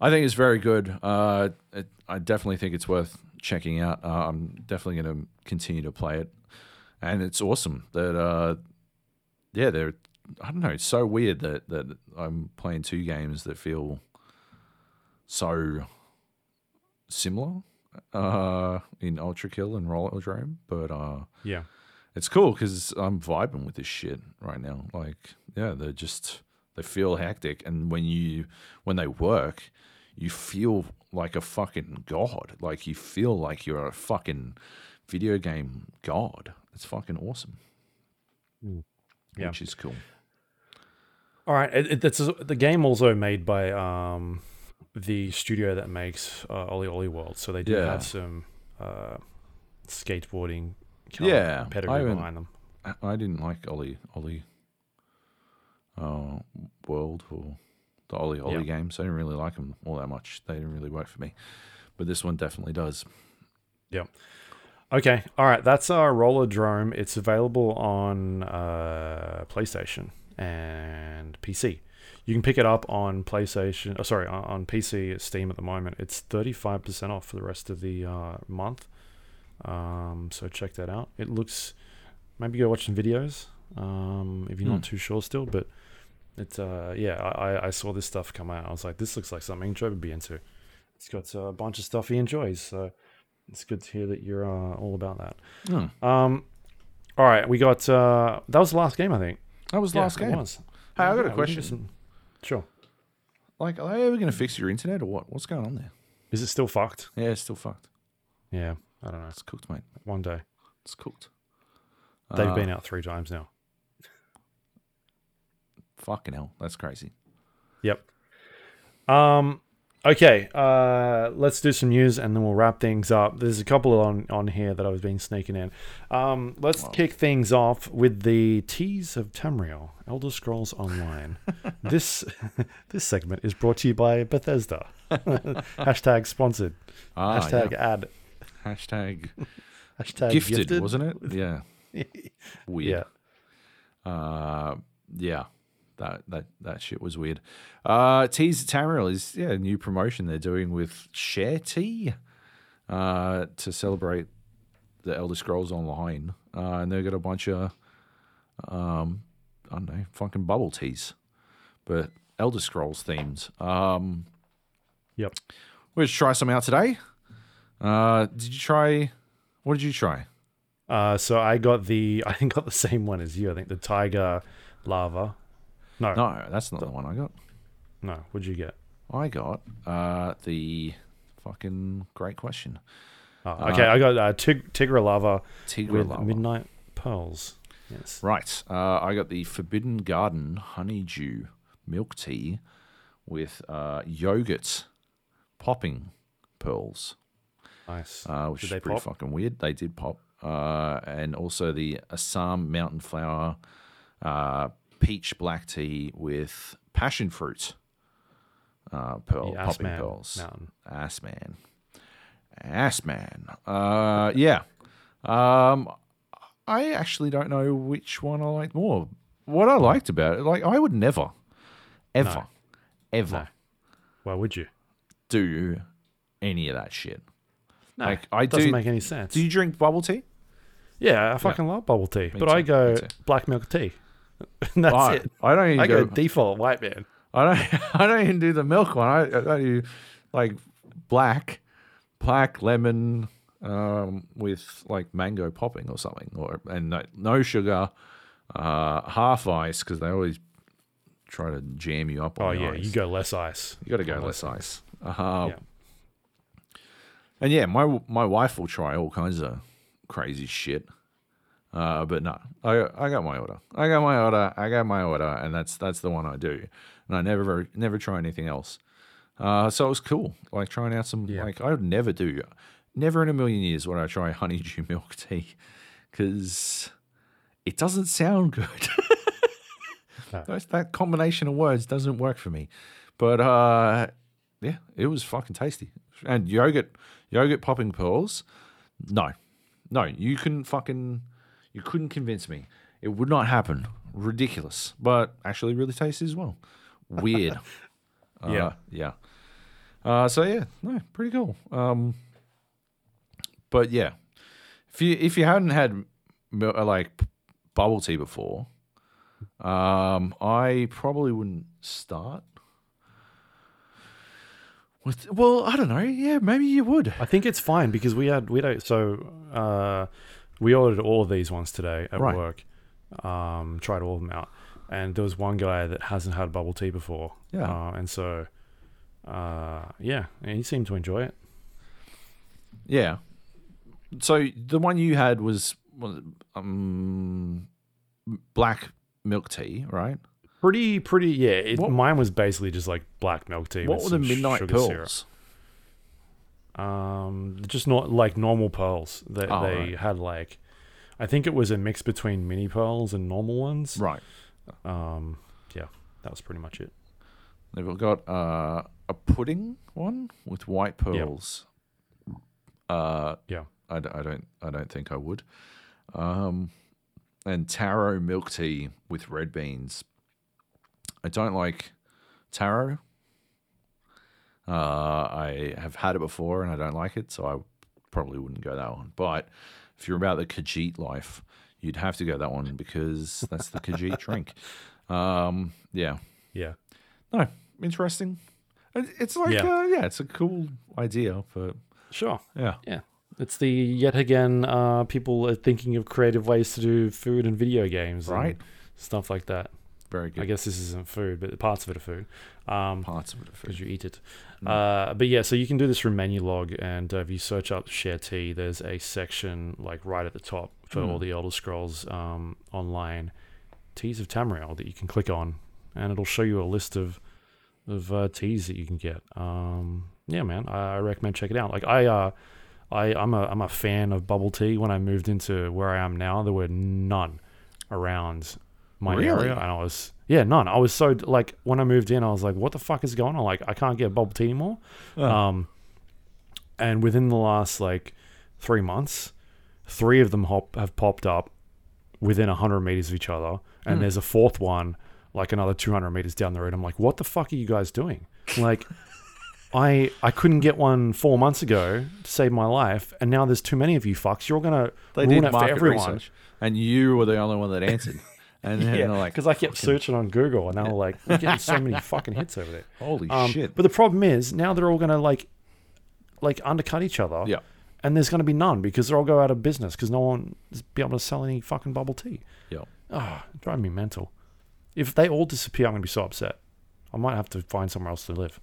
I think it's very good. Uh, it, I definitely think it's worth checking out. Uh, I'm definitely going to continue to play it, and it's awesome that uh, yeah, they're. I don't know. It's so weird that that I'm playing two games that feel so similar uh, in Ultrakill and Rollerdrome, but uh, Yeah. it's cool because I'm vibing with this shit right now. Like, yeah, they're just they feel hectic, and when you when they work, you feel like a fucking god. Like you feel like you're a fucking video game god. It's fucking awesome. Yeah. which is cool. All right. It, it, the game also made by um the studio that makes uh, OlliOlli World, so they do Yeah. have some uh, skateboarding Yeah, I pedigree behind them. I, I didn't like Ollie Ollie uh, World or the OlliOlli Yeah. games. I didn't really like them all that much. They didn't really work for me, but this one definitely does. Yeah. Okay, all right. That's our Rollerdrome. It's available on uh, PlayStation and PC. You can pick it up on PlayStation. Oh, sorry, on, on PC Steam at the moment. It's thirty five percent off for the rest of the uh, month. Um, so check that out. It looks. Maybe go watch some videos um, if you're not Hmm. too sure still. But it's uh, yeah. I, I- saw this stuff come out. I was like, this looks like something Joe would be into. It's got a bunch of stuff he enjoys. So it's good to hear that you're uh, all about that. Hmm. Um, all right, we got uh, that was the last game, I think. That was the Yeah, last game. was. Hey, I got a Yeah, can question. some- Sure. Like, are they ever going to fix your internet or what? What's going on there? Is it still fucked? Yeah, it's still fucked. Yeah, I don't know. It's cooked, mate. One day It's cooked. they've Uh, been out three times now. Fucking hell, that's crazy. Yep. Um. Okay. Uh. Let's do some news and then we'll wrap things up. There's a couple on on here that I was being sneaking in. Um. Let's kick things off with the teas of Tamriel, Elder Scrolls Online. this this segment is brought to you by Bethesda. Hashtag sponsored. Ah, Hashtag yeah. ad. hashtag Hashtag gifted, wasn't it? Yeah, yeah. weird. Uh, yeah, that that that shit was weird. Uh, Teas Tamriel is yeah a new promotion they're doing with Sharetea, uh, to celebrate the Elder Scrolls Online, uh, and they've got a bunch of um, I don't know, fucking bubble teas, but Elder Scrolls themed. Um, Yep. we're try some out today. Uh, did you try? What did you try? Uh, so I got the I think got the same one as you. I think the tiger lava. No, no. That's not the one I got. No, what'd you get? I got uh, the fucking great question. Oh, okay, I got uh, Tig- Tigra lava Tigra with lava. midnight pearls. Yes. Right. Uh, I got the Forbidden Garden honeydew milk tea with uh, yogurt popping pearls, Nice. uh, which Did is pretty pop? fucking weird. They did pop. Uh, and also the Assam mountain flower uh, peach black tea with passion fruit uh, pearl The popping Assman pearls. Mountain. Ass man. Ass man. Uh, yeah. Um, I actually don't know which one I liked more. What I liked about it, like, I would never, ever, No. ever No. Why would you? do any of that shit. No, Like, I doesn't do- make any sense. Do you drink bubble tea? yeah, I fucking love bubble tea, Me but I go black milk tea. That's I, it. I don't even I go go. default white man. I don't. I don't even do the milk one. I, I don't do like black, black lemon um, with like mango popping or something, or and no, no sugar, uh, half ice because they always try to jam you up. Oh the yeah, ice. you go less ice. You got to go less those ice. Uh, Yeah. And yeah, my my wife will try all kinds of crazy shit. Uh, but no, I I got my order. I got my order. I got my order, and that's that's the one I do. And I never never try anything else. Uh, so it was cool, like trying out some. Yeah. Like I would never do, never in a million years would I try honeydew milk tea, because it doesn't sound good. No. That's- that combination of words doesn't work for me. But uh, yeah, it was fucking tasty. And yogurt, yogurt popping pearls. No, no, you couldn't fucking, you couldn't convince me. It would not happen. Ridiculous, but actually really tasty as well. Weird. Uh, Yeah. yeah. Uh, so yeah, no, pretty cool. Um, but yeah, if you if you hadn't had uh, like bubble tea before, um, I probably wouldn't start. With, well, I don't know. Yeah, maybe you would. I think it's fine because we had we don't so uh, we ordered all of these ones today at Right. work. Um, tried all of them out, and there was one guy that hasn't had bubble tea before. Yeah. uh, and so uh, yeah, and he seemed to enjoy it. Yeah. So the one you had was, was um, black milk tea, right? Pretty, pretty, yeah. It, What- mine was basically just like black milk tea. what with were the some midnight sugar pearls? Um, just not like normal pearls. They, Oh, they right. had like, I think it was a mix between mini pearls and normal ones. Right. Um, yeah, that was pretty much it. They've got uh, a pudding one with white pearls. Uh, Yeah. I, d- I don't. I don't think I would. Um, and taro milk tea with red beans. I don't like taro. Uh, I have had it before and I don't like it, so I probably wouldn't go that one. But if you're about the Khajiit life, you'd have to go that one because that's the Khajiit drink. Um, yeah. Yeah. No, interesting. It's like, Yeah. uh, yeah it's a cool idea, but Sure. yeah, Yeah. It's the yet again uh, people are thinking of creative ways to do food and video games, Right. Stuff like that. Very good. I guess this isn't food, but parts of it are food. Um, parts of it. are food. because you eat it. Mm. Uh, but yeah, so you can do this from Menulog, and uh, if you search up Sharetea, there's a section like right at the top for Mm. all the Elder Scrolls um, online teas of Tamriel that you can click on, and it'll show you a list of of uh, teas that you can get. Um, yeah, man, I, I recommend checking it out. Like I, uh, I, I'm a I'm a fan of bubble tea. When I moved into where I am now, there were none around my Really? area, and I was yeah, none. I was so like when I moved in, I was like, what the fuck is going on? Like I can't get bubble tea anymore. Oh. Um, and within the last like three months, three of them hop have popped up within hundred meters of each other, and Hmm. there's a fourth one like another two hundred meters down the road. I'm like, what the fuck are you guys doing? Like. I I couldn't get one four months ago to save my life, and now there's too many of you fucks. You're gonna they ruin it for everyone. research, and you were the only one that answered. And then Yeah, they're like, because I kept fucking- searching on Google, and they were like, "We're getting so many fucking hits over there." holy Um, shit. But the problem is now they're all gonna like, like undercut each other. Yeah. And there's gonna be none because they'll all go out of business because no one is be able to sell any fucking bubble tea. Yeah. Ah, drive me mental. If they all disappear, I'm gonna be so upset. I might have to find somewhere else to live.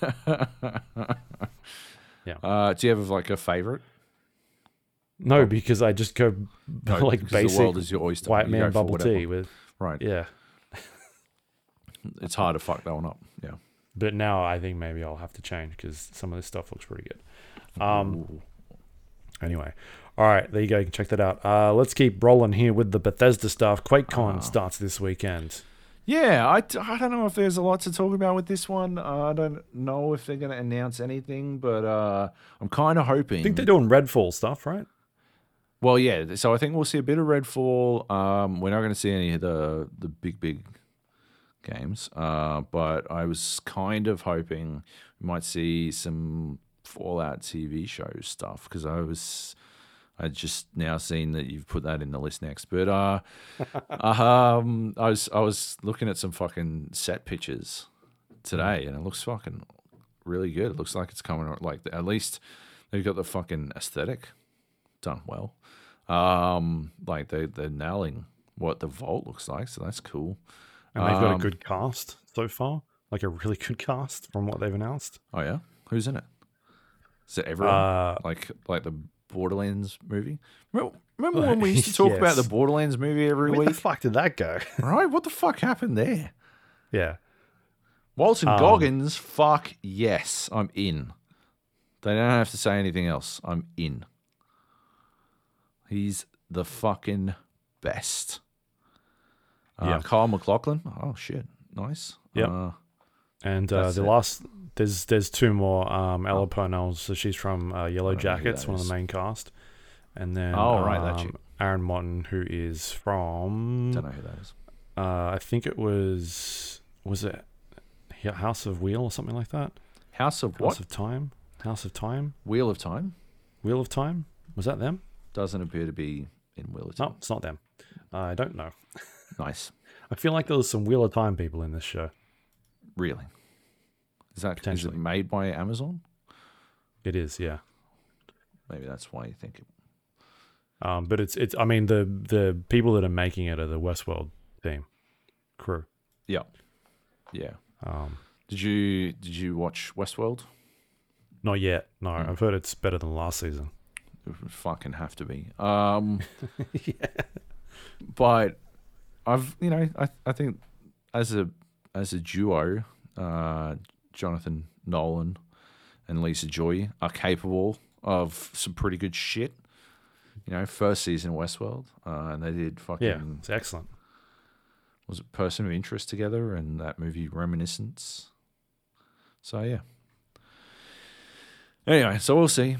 Yeah. Uh, do you have like a favorite? No, because I just go No, like basic the world is your oyster. white You man bubble tea with Right. yeah. It's hard to fuck that one up. Yeah. But now I think maybe I'll have to change because some of this stuff looks pretty good. Um, Ooh. Anyway, all right, there you go. You can check that out. Uh, let's keep rolling here with the Bethesda stuff. QuakeCon Ah. starts this weekend. Yeah, I, I don't know if there's a lot to talk about with this one. Uh, I don't know if they're going to announce anything, but uh, I'm kind of hoping. I think they're doing Redfall stuff, right? Well, yeah. So I think we'll see a bit of Redfall. Um, we're not going to see any of the the big big games, uh, but I was kind of hoping we might see some Fallout TV show stuff because I was I just now seen that you've put that in the list next. But uh, um, I was I was looking at some fucking set pictures today, and it looks fucking really good. It looks like it's coming like at least they've got the fucking aesthetic done well. Um, like they they're nailing what the vault looks like, so that's cool. And they've got a Um, good cast so far, like a really good cast from what they've announced. Oh yeah, who's in it? Is it everyone? Uh, like like the Borderlands movie. Remember, remember when we used to talk about the Borderlands movie every week? Where the fuck did that go? right? What the fuck happened there? yeah. Walton Um, Goggins, fuck yes, I'm in. They don't have to say anything else. I'm in. He's the fucking best. Uh, Yeah. Kyle MacLachlan. Oh shit, nice. Yeah. Uh, And uh, the it. last there's there's two more. Um, Ella Purnell, so she's from uh, Yellow I don't know who Jackets, one of the main cast. And then Oh, right, um, chick. Aaron Moten, who is from don't know who that is. uh, I think it was was it House of Wheel or something like that. House of House what? House of Time. House of Time. Wheel of Time Wheel of Time. Was that them? Doesn't appear to be in Wheel of Time. No, it's not them. I don't know. Nice, I feel like there was some Wheel of Time people in this show. really. Is that is it Potentially. made by Amazon? It is, yeah. Maybe that's why you think it. Um, but it's it's. I mean, the the people that are making it are the Westworld team crew. Yeah, yeah. Um, Did you did you watch Westworld? not yet. No, Hmm. I've heard it's better than last season. Fucking have to be. Um, But I've you know I I think as a as a duo, uh, Jonathan Nolan and Lisa Joy are capable of some pretty good shit. You know, first season of Westworld, uh, and they did fucking Yeah, it's excellent. was it Person of Interest together and that movie Reminiscence. So yeah. Anyway, so we'll see.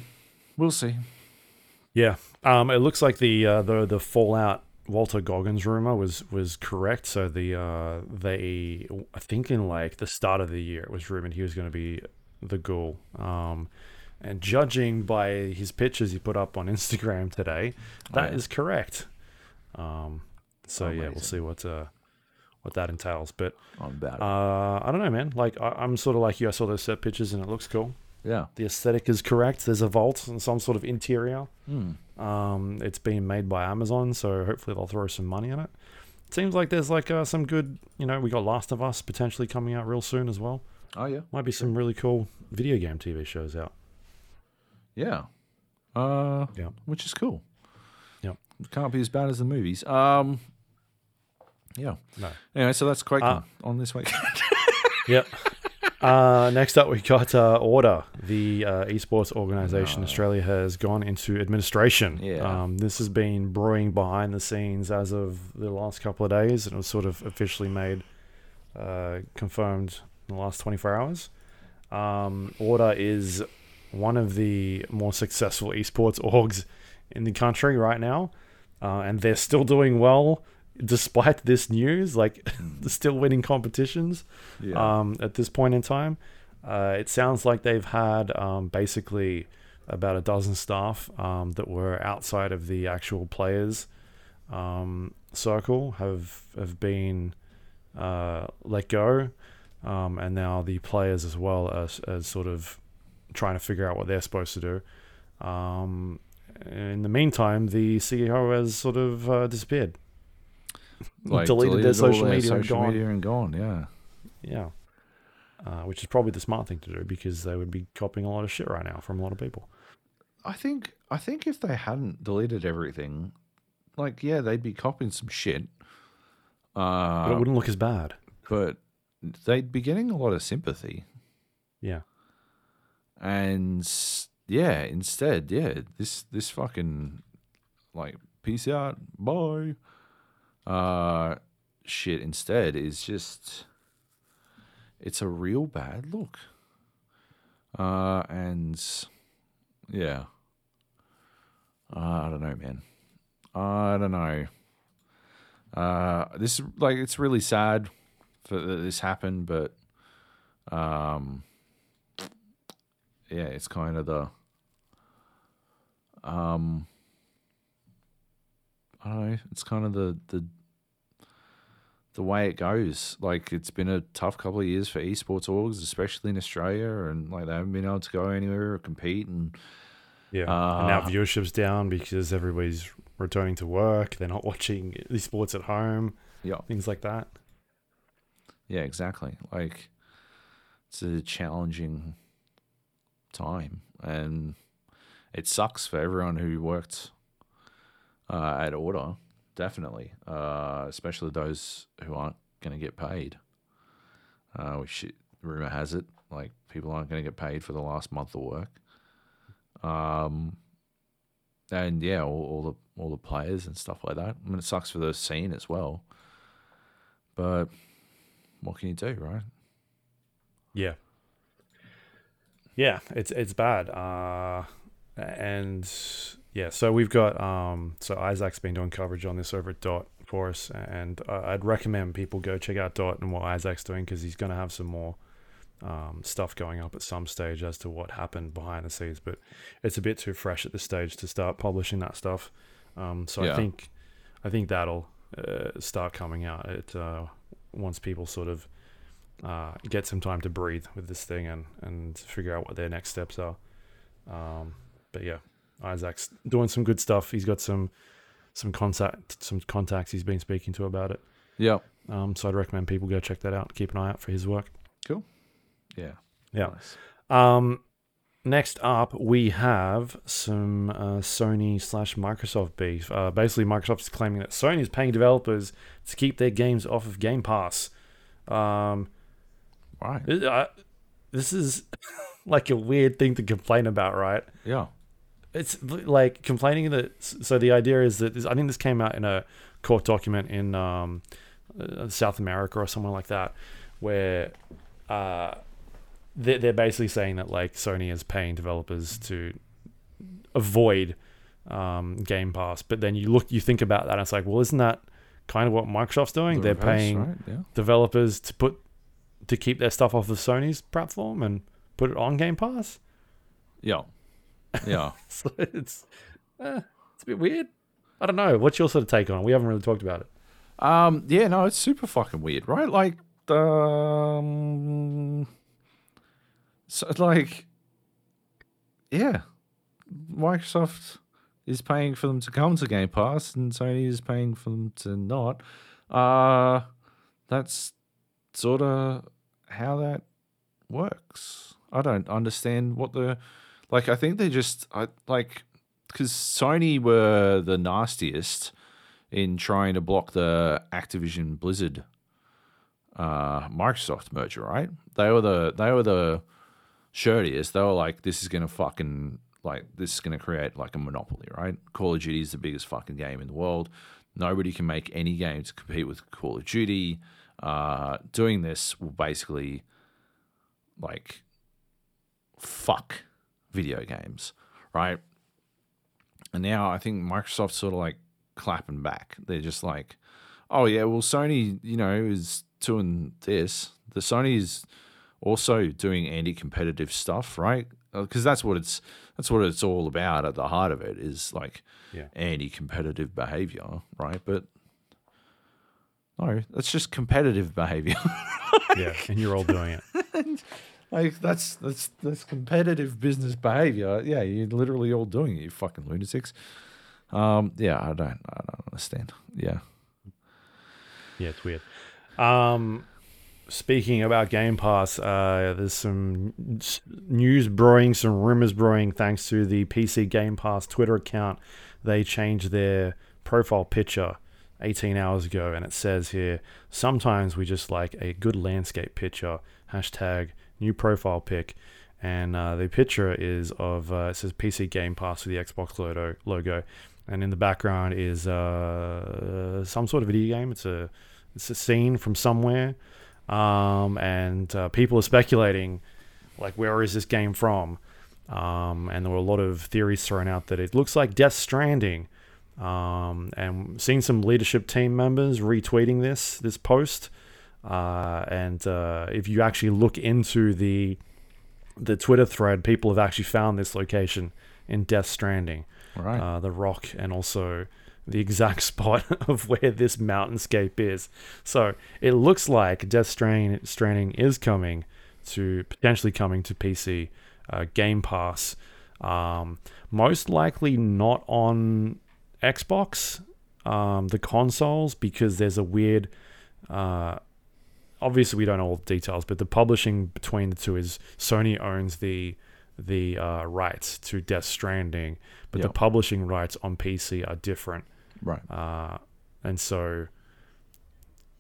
We'll see. Yeah. Um, it looks like the uh, the the Fallout Walter Goggins rumor was was correct. So the uh, they I think in like the start of the year it was rumored he was going to be the ghoul. Um, and judging by his pictures he put up on Instagram today, that is yeah. correct. Um, so yeah, we'll see what uh, what that entails. But I'm about it. uh, I don't know, man. Like I, I'm sort of like you. I saw those set pictures and it looks cool. Yeah. The aesthetic is correct. There's a vault and some sort of interior. Hmm. Um, it's being made by Amazon, so hopefully they'll throw some money in it. Seems like there's like uh, some good, you know, we got Last of Us potentially coming out real soon as well. Oh yeah. Might be some really cool video game TV shows out. Yeah. Uh Yeah. which is cool. Yep. Can't be as bad as the movies. Um Yeah. No. Anyway, so that's quite Uh, on this week. Yep. Uh, next up, we got uh, Order, the uh, esports organization. Australia has gone into administration. Yeah. Um, this has been brewing behind the scenes as of the last couple of days, and it was sort of officially made, uh, confirmed in the last 24 hours. Um, Order is one of the more successful esports orgs in the country right now, uh, and they're still doing well despite this news. Like, still winning competitions yeah. um, at this point in time. Uh, it sounds like they've had um, basically about a dozen staff um, that were outside of the actual players um, circle have have been uh, let go, um, and now the players as well as as sort of trying to figure out what they're supposed to do. Um, in the meantime, the CEO has sort of uh, disappeared. Like, deleted their all social media and social gone. media and gone, yeah. Yeah. Uh, which is probably the smart thing to do because they would be copying a lot of shit right now from a lot of people. I think I think if they hadn't deleted everything, like yeah, they'd be copying some shit. Uh, But it wouldn't look as bad. but they'd be getting a lot of sympathy. Yeah. And yeah, instead, yeah, this this fucking like peace out, bye. Uh shit instead is just it's a real bad look. Uh and yeah. Uh, I don't know, man. I don't know. Uh this like it's really sad for that this happened, but um yeah, it's kind of the um I don't know, it's kind of the the the way it goes. Like it's been a tough couple of years for esports orgs, especially in Australia, and like they haven't been able to go anywhere or compete. And Yeah. and now Uh, viewership's down because everybody's returning to work. They're not watching the sports at home, yeah, things like that. yeah, exactly. Like it's a challenging time, and it sucks for everyone who worked uh, at Order, definitely, uh, especially those who aren't going to get paid. Uh, which rumor has it, like people aren't going to get paid for the last month of work. Um, and yeah, all, all the all the players and stuff like that. I mean, it sucks for the scene as well. But what can you do, right? Yeah. Yeah, it's it's bad. Uh, and yeah, so we've got um, so Isaac's been doing coverage on this over at Dot for us, and uh, I'd recommend people go check out Dot and what Isaac's doing because he's going to have some more um, stuff going up at some stage as to what happened behind the scenes. But it's a bit too fresh at this stage to start publishing that stuff. Um, so Yeah. I think I think that'll uh, start coming out. It uh, once people sort of uh, get some time to breathe with this thing and and figure out what their next steps are. Um, but yeah, Isaac's doing some good stuff. He's got some some contact some contacts he's been speaking to about it. Yeah. Um, so I'd recommend people go check that out. Keep an eye out for his work. Cool. Yeah. Yeah. Nice. Um, next up, we have some uh, Sony slash Microsoft beef. Uh, basically, Microsoft is claiming that Sony is paying developers to keep their games off of Game Pass. Um, Right. uh, this is like a weird thing to complain about, right? Yeah. It's like complaining that. So the idea is that I think this came out in a court document in um, uh, South America or somewhere like that, where uh, they're, they're basically saying that like Sony is paying developers to avoid um, Game Pass, but then you look, you think about that, and it's like, well, isn't that kind of what Microsoft's doing? The they're reverse, paying right? Yeah. developers to put to keep their stuff off of Sony's platform and put it on Game Pass. Yeah. Yeah. So it's uh, it's a bit weird. I don't know. What's your sort of take on it? We haven't really talked about it. Um, yeah, no, it's super fucking weird, right? Like, um, so like, yeah, Microsoft is paying for them to come to Game Pass, and Sony is paying for them to not. Uh, that's sort of how that works. I don't understand what the like. I think they just I like because Sony were the nastiest in trying to block the Activision Blizzard uh, Microsoft merger, right? They were the they were the shirtiest. They were like, this is gonna fucking like this is gonna create like a monopoly, right? Call of Duty is the biggest fucking game in the world. Nobody can make any game to compete with Call of Duty. Uh, doing this will basically like fuck video games, right? And now I think Microsoft's sort of like clapping back. They're just like, oh yeah, well Sony, you know, is doing this. The Sony is also doing anti-competitive stuff, right? Uh, because that's what it's that's what it's all about. At the heart of it is like Yeah. anti-competitive behavior, right? But no, that's just competitive behavior. Yeah, and you're all doing it. Like that's that's that's competitive business behavior. Yeah, you're literally all doing it. You fucking lunatics. Um, yeah, I don't, I don't understand. Yeah, Yeah, it's weird. Um, speaking about Game Pass, uh, there's some news brewing, some rumors brewing, thanks to the PC Game Pass Twitter account. They changed their profile picture 18 hours ago, and it says here, sometimes we just like a good landscape picture. Hashtag new profile pic. And uh, the picture is of, uh, it says PC Game Pass with the Xbox logo, logo. And in the background is uh, some sort of video game. It's a it's a scene from somewhere, um, and uh, people are speculating, like, where is this game from? Um, and there were a lot of theories thrown out that it looks like Death Stranding. Um, and seeing some leadership team members retweeting this this post. Uh, and uh, if you actually look into the the Twitter thread, people have actually found this location in Death Stranding right. uh, the rock and also the exact spot of where this mountainscape is. So it looks like Death Stranding, Stranding is coming to potentially coming to PC uh, Game Pass. Um, most likely not on Xbox, um, the consoles, because there's a weird. Uh, obviously, we don't know all the details, but the publishing between the two is Sony owns the the uh, rights to Death Stranding, but the publishing rights on PC are different, Right. uh, and so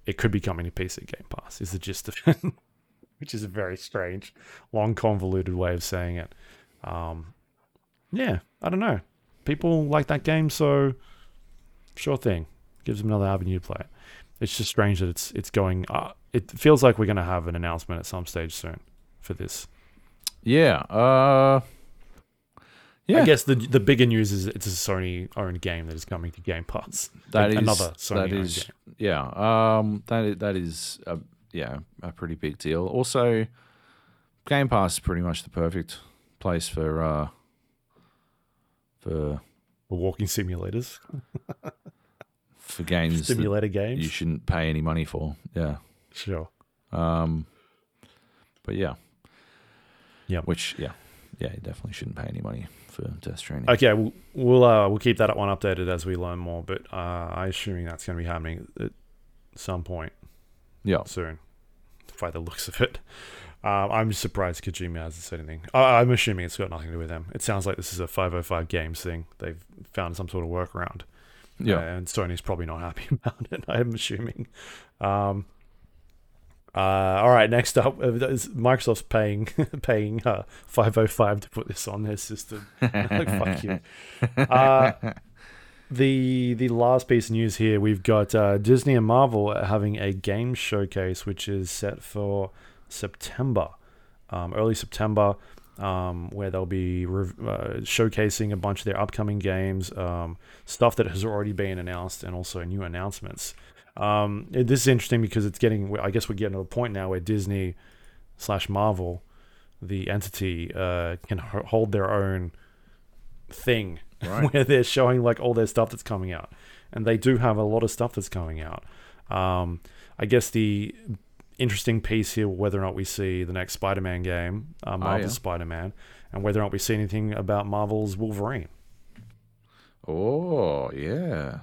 it could be coming to PC Game Pass. Is the gist of it, which is a very strange, long, convoluted way of saying it. Um, yeah, I don't know. People like that game, so sure thing. Gives them another avenue to play it. It's just strange that it's it's going. Uh, it feels like we're going to have an announcement at some stage soon for this. Yeah. Uh. Yeah. I guess the the bigger news is it's a Sony owned game that is coming to Game Pass. That Like is another Sony that is game. yeah. Um. That is, that is a, yeah a pretty big deal. Also, Game Pass is pretty much the perfect place for uh for The walking simulators, for games simulator games. you shouldn't pay any money for. Yeah. Sure. Um. But yeah. Yeah. Which yeah yeah you definitely shouldn't pay any money for Death Stranding. Okay, we'll we'll, uh, we'll keep that one updated as we learn more. But uh, I'm assuming that's going to be happening at some point yeah. soon, by the looks of it. Um, I'm surprised Kojima hasn't said anything. I I'm assuming it's got nothing to do with them. It sounds like this is a 505 Games thing. They've found some sort of workaround. Yeah. Uh, and Sony's probably not happy about it. I'm assuming. Um, uh, all right, next up, uh, Microsoft's paying paying uh, 505 to put this on their system. fuck you. Uh, the the last piece of news here, we've got uh, Disney and Marvel having a game showcase, which is set for September, um, early September, um, where they'll be rev- uh, showcasing a bunch of their upcoming games, um, stuff that has already been announced, and also new announcements. Um, it- this is interesting because it's getting. I guess we're getting to a point now where Disney slash Marvel, the entity, uh, can hold their own thing Right. where they're showing like all their stuff that's coming out, and they do have a lot of stuff that's coming out. Um, I guess the interesting piece here, whether or not we see the next Spider-Man game, uh, Marvel's yeah. Spider-Man, and whether or not we see anything about Marvel's Wolverine. Oh yeah.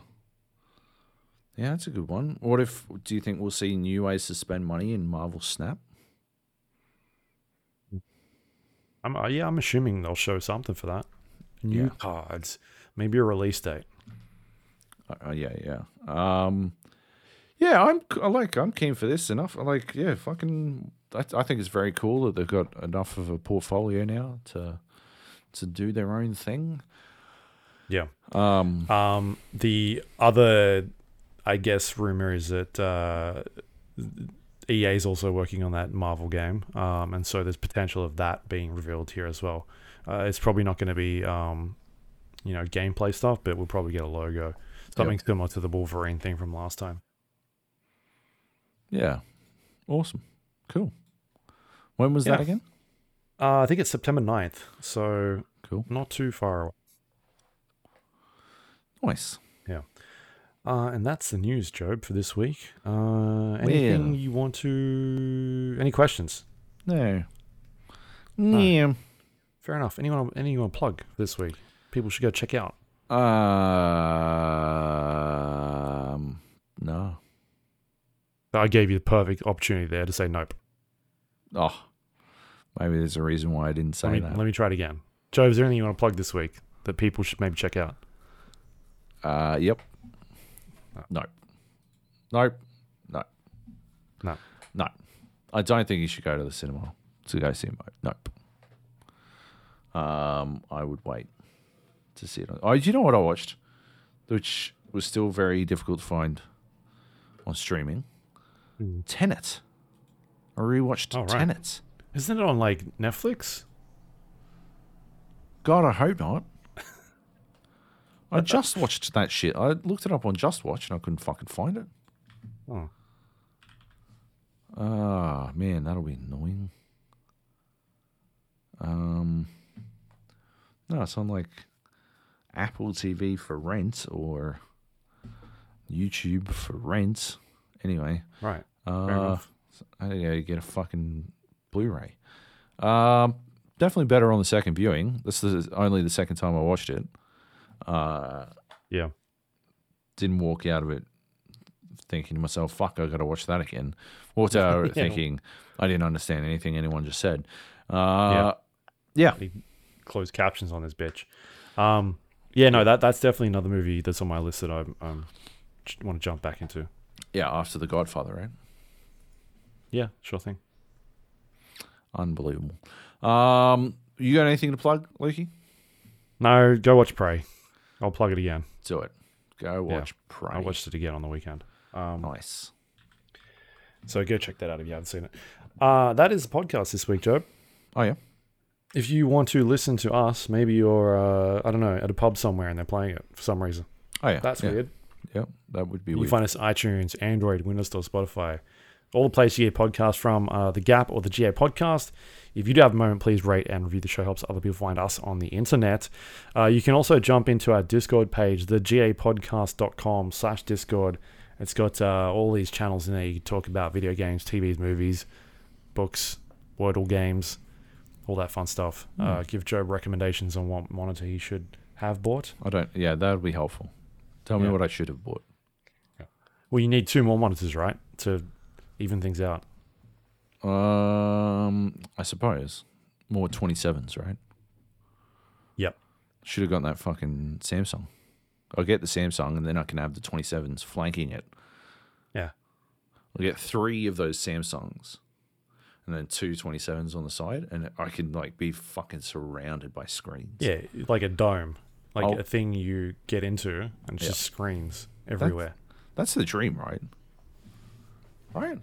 Yeah, that's a good one. What if do you think we'll see new ways to spend money in Marvel Snap? I'm, uh, yeah, I'm assuming they'll show something for that. New Yeah. cards, maybe a release date. Uh, uh, yeah, yeah. Um, yeah, I'm I like I'm keen for this enough. I like yeah, fucking. I, I think it's very cool that they've got enough of a portfolio now to to do their own thing. Yeah. Um, Um, the other, I guess, rumor is that uh, EA is also working on that Marvel game, um, and so there's potential of that being revealed here as well. Uh, it's probably not going to be, um, you know, gameplay stuff, but we'll probably get a logo, something similar to the Wolverine thing from last time. yeah, awesome, cool. When was that again? Uh, I think it's September 9th, so Cool, not too far away. nice. Uh, and that's the news, Joab, for this week. Uh, anything you want to? Any questions? No, yeah. Fair enough. Anyone? Anyone you want to plug this week? People should go check out. Um, no. I gave you the perfect opportunity there to say nope. Oh, maybe there's a reason why I didn't say Let me that. let me try it again. Joe, is there anything you want to plug this week that people should maybe check out? Uh, yep. Nope. Nope. No. No. No. I don't think you should go to the cinema to go see him. Nope. Um, I would wait to see it. On. Oh, do you know what I watched, which was still very difficult to find on streaming? Hmm. Tenet. I rewatched Oh, right. Tenet. Isn't it on like Netflix? God, I hope not. I just watched that shit. I looked it up on Just Watch and I couldn't fucking find it. Oh, Ah, man, that'll be annoying. Um, no, it's on like Apple TV for rent or YouTube for rent. Anyway, right. Uh. I gotta get a fucking Blu-ray. Um, definitely better on the second viewing. This is only the second time I watched it. Uh, Yeah. didn't walk out of it thinking to myself, "Fuck, I got to watch that again." Walked out Yeah. thinking I didn't understand anything anyone just said. Uh, yeah. Yeah. closed captions on this bitch. Um, yeah, no, that that's definitely another movie that's on my list that I um, want to jump back into. Yeah, after The Godfather, right? Yeah, sure thing. Unbelievable. Um, you got anything to plug, Lukey? No, go watch Prey. I'll plug it again. Do it. Go Yeah. watch Prey. I watched it again on the weekend. Um, Nice. So go check that out if you haven't seen it. Uh, that is the podcast this week, Joe. Oh yeah. If you want to listen to us, maybe you're uh, I don't know at a pub somewhere and they're playing it for some reason. Oh yeah. That's yeah. weird. Yeah, that would be You weird. find us iTunes, Android, Windows Store, Spotify, all the places you get podcasts from, uh, the Gap or the GA Podcast. If you do have a moment, please rate and review the show. Helps other people find us on the internet. Uh, you can also jump into our Discord page, thegapodcast.com slash Discord. It's got uh, all these channels in there. You can talk about video games, TVs, movies, books, Wordle games, all that fun stuff. Uh, give Joe recommendations on what monitor he should have bought. I don't. Yeah, that would be helpful. Tell me what I should have bought. Well, you need two more monitors, right, to even things out. Um, I suppose more twenty sevens, right? Yep. Should have gotten that fucking Samsung. I'll get the Samsung, and then I can have the twenty sevens flanking it. Yeah. I'll get three of those Samsungs, and then two 27s on the side, and I can like be fucking surrounded by screens. Yeah, like a dome, like Oh. a thing you get into, and it's Yeah. just screens everywhere. That's the dream, right? Right.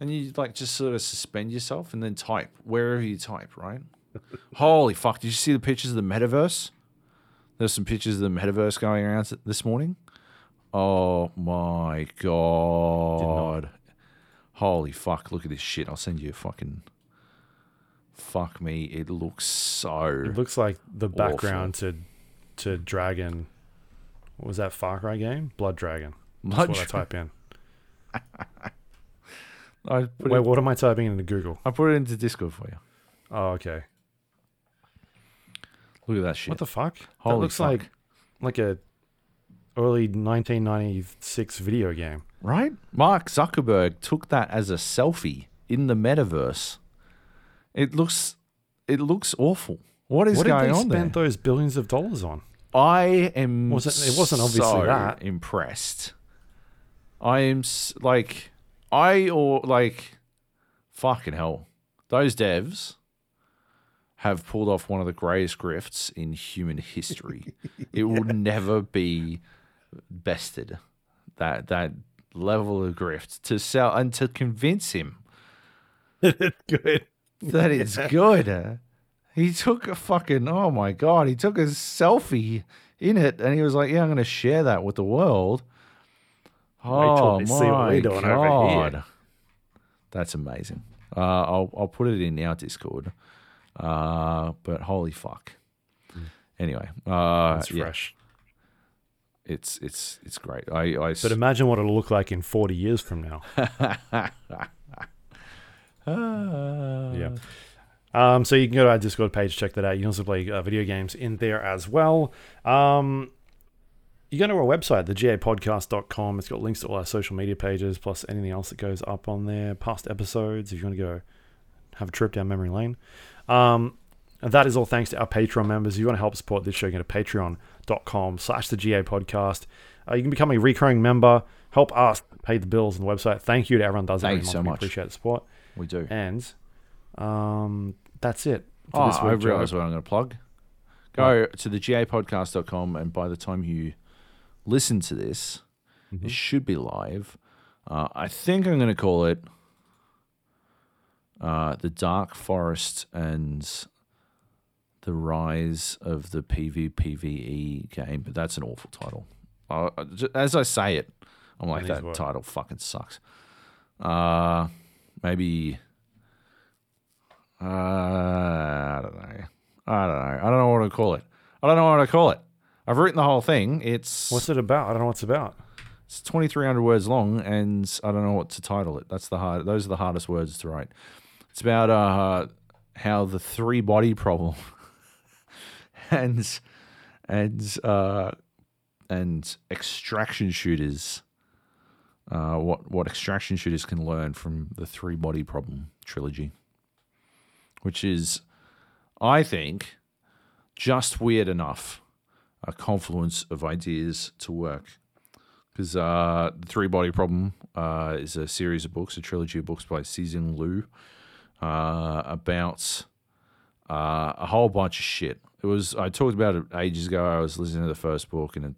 And you like just sort of suspend yourself and then type wherever you type, right? Holy fuck! Did you see the pictures of the metaverse? There's some pictures of the metaverse going around this morning. Oh my god! Holy fuck! Look at this shit. I'll send you a fucking. Fuck me! It looks so. It looks like the background to to Dragon. What was that Far Cry game? Blood Dragon. That's Blood what I type in. I put, Wait, it, what am I typing into Google? I put it into Discord for you. Oh, okay. Look at that shit. What the fuck? that looks fuck. like like a early 1996 video game. Right? Mark Zuckerberg took that as a selfie in the metaverse. It looks it looks awful. What is what did going they on there? spend those billions of dollars on? I am Was it- it wasn't obviously so that. impressed. I am like I or like fucking hell. Those devs have pulled off one of the greatest grifts in human history. it will never be bested. That that level of grift to sell and to convince him Good. that it's good. He took a fucking oh my god, he took a selfie in it and he was like, Yeah, I'm gonna share that with the world. Till Oh they my see what we're doing over here. god. That's amazing. Uh, I'll I'll put it in our Discord. Uh, but holy fuck. Anyway, uh, It's yeah, fresh. it's it's it's great. I I But imagine what it'll look like in 40 years from now. yeah. Um, so you can go to our Discord page, check that out. You can also play uh, video games in there as well. Um, you go to our website, thegapodcast.com. It's got links to all our social media pages, plus anything else that goes up on there, past episodes, if you want to go have a trip down memory lane. Um, and that is all thanks to our Patreon members. If you want to help support this show, go to patreon.com slash the GA podcast. Uh, you can become a recurring member, help us pay the bills on the website. Thank you to everyone who does that. Thank every you so month. We much. appreciate the support. we do. And um, that's it for Oh, this I week. Joe. realize what I'm going to plug. Go to the gapodcast.com, and by the time you listen to this, Mm-hmm. it should be live. Uh, I think I'm going to call it uh, The Dark Forest and the Rise of the PvPvE game, but that's an awful title. Uh, as I say it, I'm like, That that title fucking sucks. Uh, maybe. Uh, I don't know. I don't know. I don't know what to call it. I don't know what to call it. I've written the whole thing. It's What's it about? I don't know what it's about. it's 2,300 words long, and I don't know what to title it. That's the hard. Those are the hardest words to write. It's about uh, how the three body problem and and uh, and extraction shooters. Uh, what what extraction shooters can learn from the three body problem trilogy, which is I think, just weird enough, a confluence of ideas to work. Because uh, the Three Body Problem uh, is a series of books, a trilogy of books by Cixin Liu, uh, about uh, a whole bunch of shit. It was I talked about it ages ago. I was listening to the first book and it,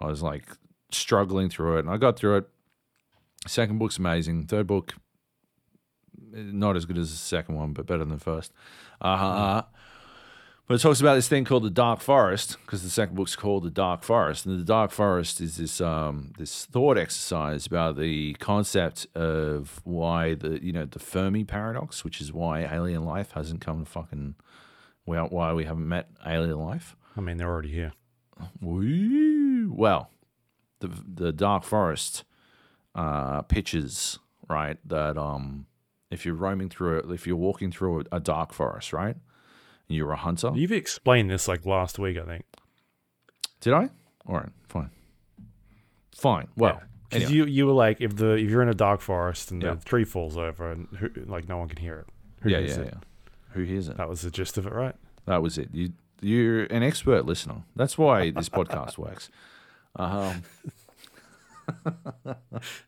I was like struggling through it, and I got through it. Second book's amazing. Third book, not as good as the second one, but better than the first. Uh, but it talks about this thing called the Dark Forest because the second book's called the Dark Forest, and the Dark Forest is this um, this thought exercise about the concept of why the you know the Fermi paradox, which is why alien life hasn't come to fucking well, why we haven't met alien life. I mean, they're already here. Woo. Well, the the Dark Forest uh, pitches right that um if you're roaming through it, if you're walking through a, a dark forest, right, you're a hunter. You've explained this like last week, I think. Did I? All right, fine, fine. Well, Because anyway. you you were like, if the if you're in a dark forest and Yeah. the tree falls over and who, like no one can hear it. Who yeah, hears yeah, it? yeah. Who hears it? That was the gist of it, right? That was it. You you're an expert listener. That's why this podcast works. Um,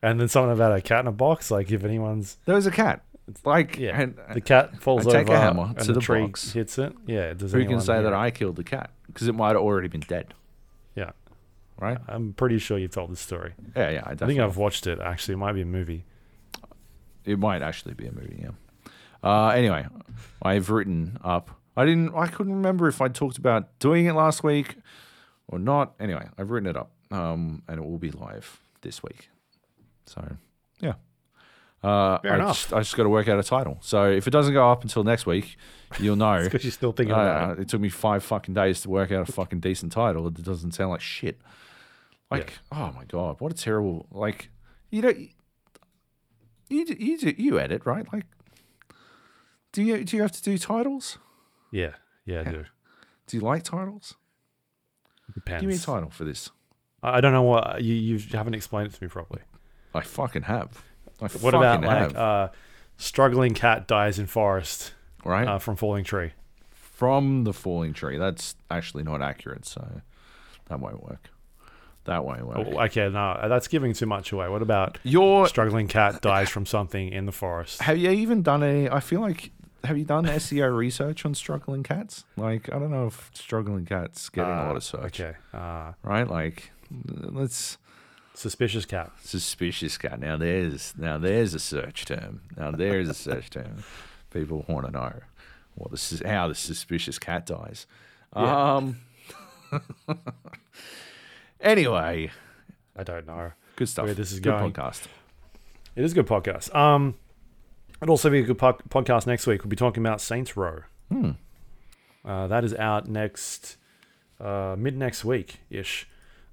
And then something about a cat in a box. Like if anyone's there was a cat. It's like, yeah, and, the cat falls I take a over hammer and to the, the tree box. hits it. Yeah, does who can say that it? I killed the cat? Because it might have already been dead, Yeah, right? I'm pretty sure you've told this story. Yeah, yeah. I, I think I've watched it. Actually, it might be a movie. It might actually be a movie. Yeah. Uh, anyway, I've written up. I didn't. I couldn't remember if I talked about doing it last week or not. Anyway, I've written it up, um, and it will be live this week. So, yeah. Uh, Fair I enough. Just, I just got to work out a title. So if it doesn't go up until next week, you'll know. Because you're still thinking about Uh, it. it took me five fucking days to work out a fucking decent title. It doesn't sound like shit. Like, oh my god, what a terrible like. You don't. You you do, you edit right? Like, do you do you have to do titles? Yeah, yeah, I do. Do you like titles? Depends. Give me a title for this. I I don't know what you you haven't explained it to me properly. I fucking have. What about like uh, struggling cat dies in forest right uh, from falling tree? from the falling tree? That's actually not accurate, so that won't work. That won't work. Oh, okay, no, that's giving too much away. What about Your struggling cat dies from something in the forest? Have you even done any? I feel like have you done SEO research on struggling cats? Like I don't know if struggling cats getting a lot Uh, of search, Okay, uh, right? Like let's suspicious cat. suspicious cat. Now there's now there's a search term. Now there's a search term. People want to know what this is, how the suspicious cat dies. Yeah. Um. anyway, I don't know. good stuff. Where this is good going. podcast. It is a good podcast. Um, it'll also be a good po- podcast next week. We'll be talking about Saints Row. Hmm. Uh, that is out next uh, mid next week ish.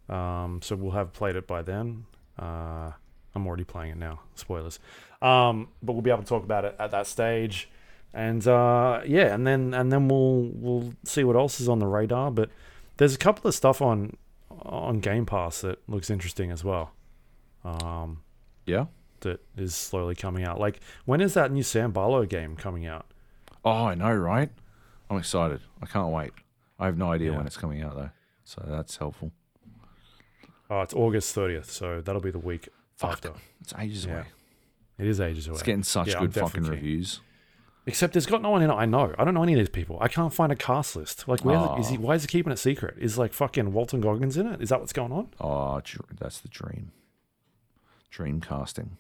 Um, so we'll have played it by then. Uh, I'm already playing it now. Spoilers. Um, but we'll be able to talk about it at that stage. And uh, yeah, and then and then we'll we'll see what else is on the radar. But there's a couple of stuff on on Game Pass that looks interesting as well. Um, Yeah. that is slowly coming out. Like, when is that new Sam Barlow game coming out? Oh, I know, right? I'm excited. I can't wait. I have no idea Yeah. when it's coming out though, so that's helpful. Oh, it's August 30th, so that'll be the week Fuck. after. It's ages Yeah. away. It is ages away. It's getting such Yeah, good fucking reviews. Except there's got no one in it I know. I don't know any of these people. I can't find a cast list. Like, where is he? Why is he keeping it secret? Is like fucking Walton Goggins in it? Is that what's going on? Oh, that's the dream. Dream casting.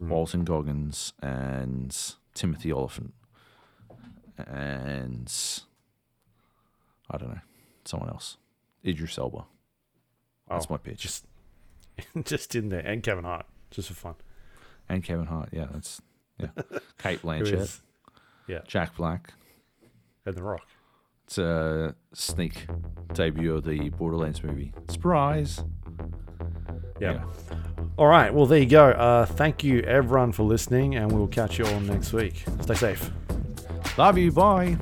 Mm. Walton Goggins and Timothy Olyphant and I don't know someone else. Idris Elba. That's Oh, my pitch. Just, just in there, and Kevin Hart, just for fun. and Kevin Hart. Yeah, that's yeah. Cate Blanchett, is- Jack Black. and The Rock. It's a sneak debut of the Borderlands movie. Surprise! Yeah. All right. Well, there you go. Uh, thank you, everyone, for listening, and we'll catch you all next week. Stay safe. Love you. Bye.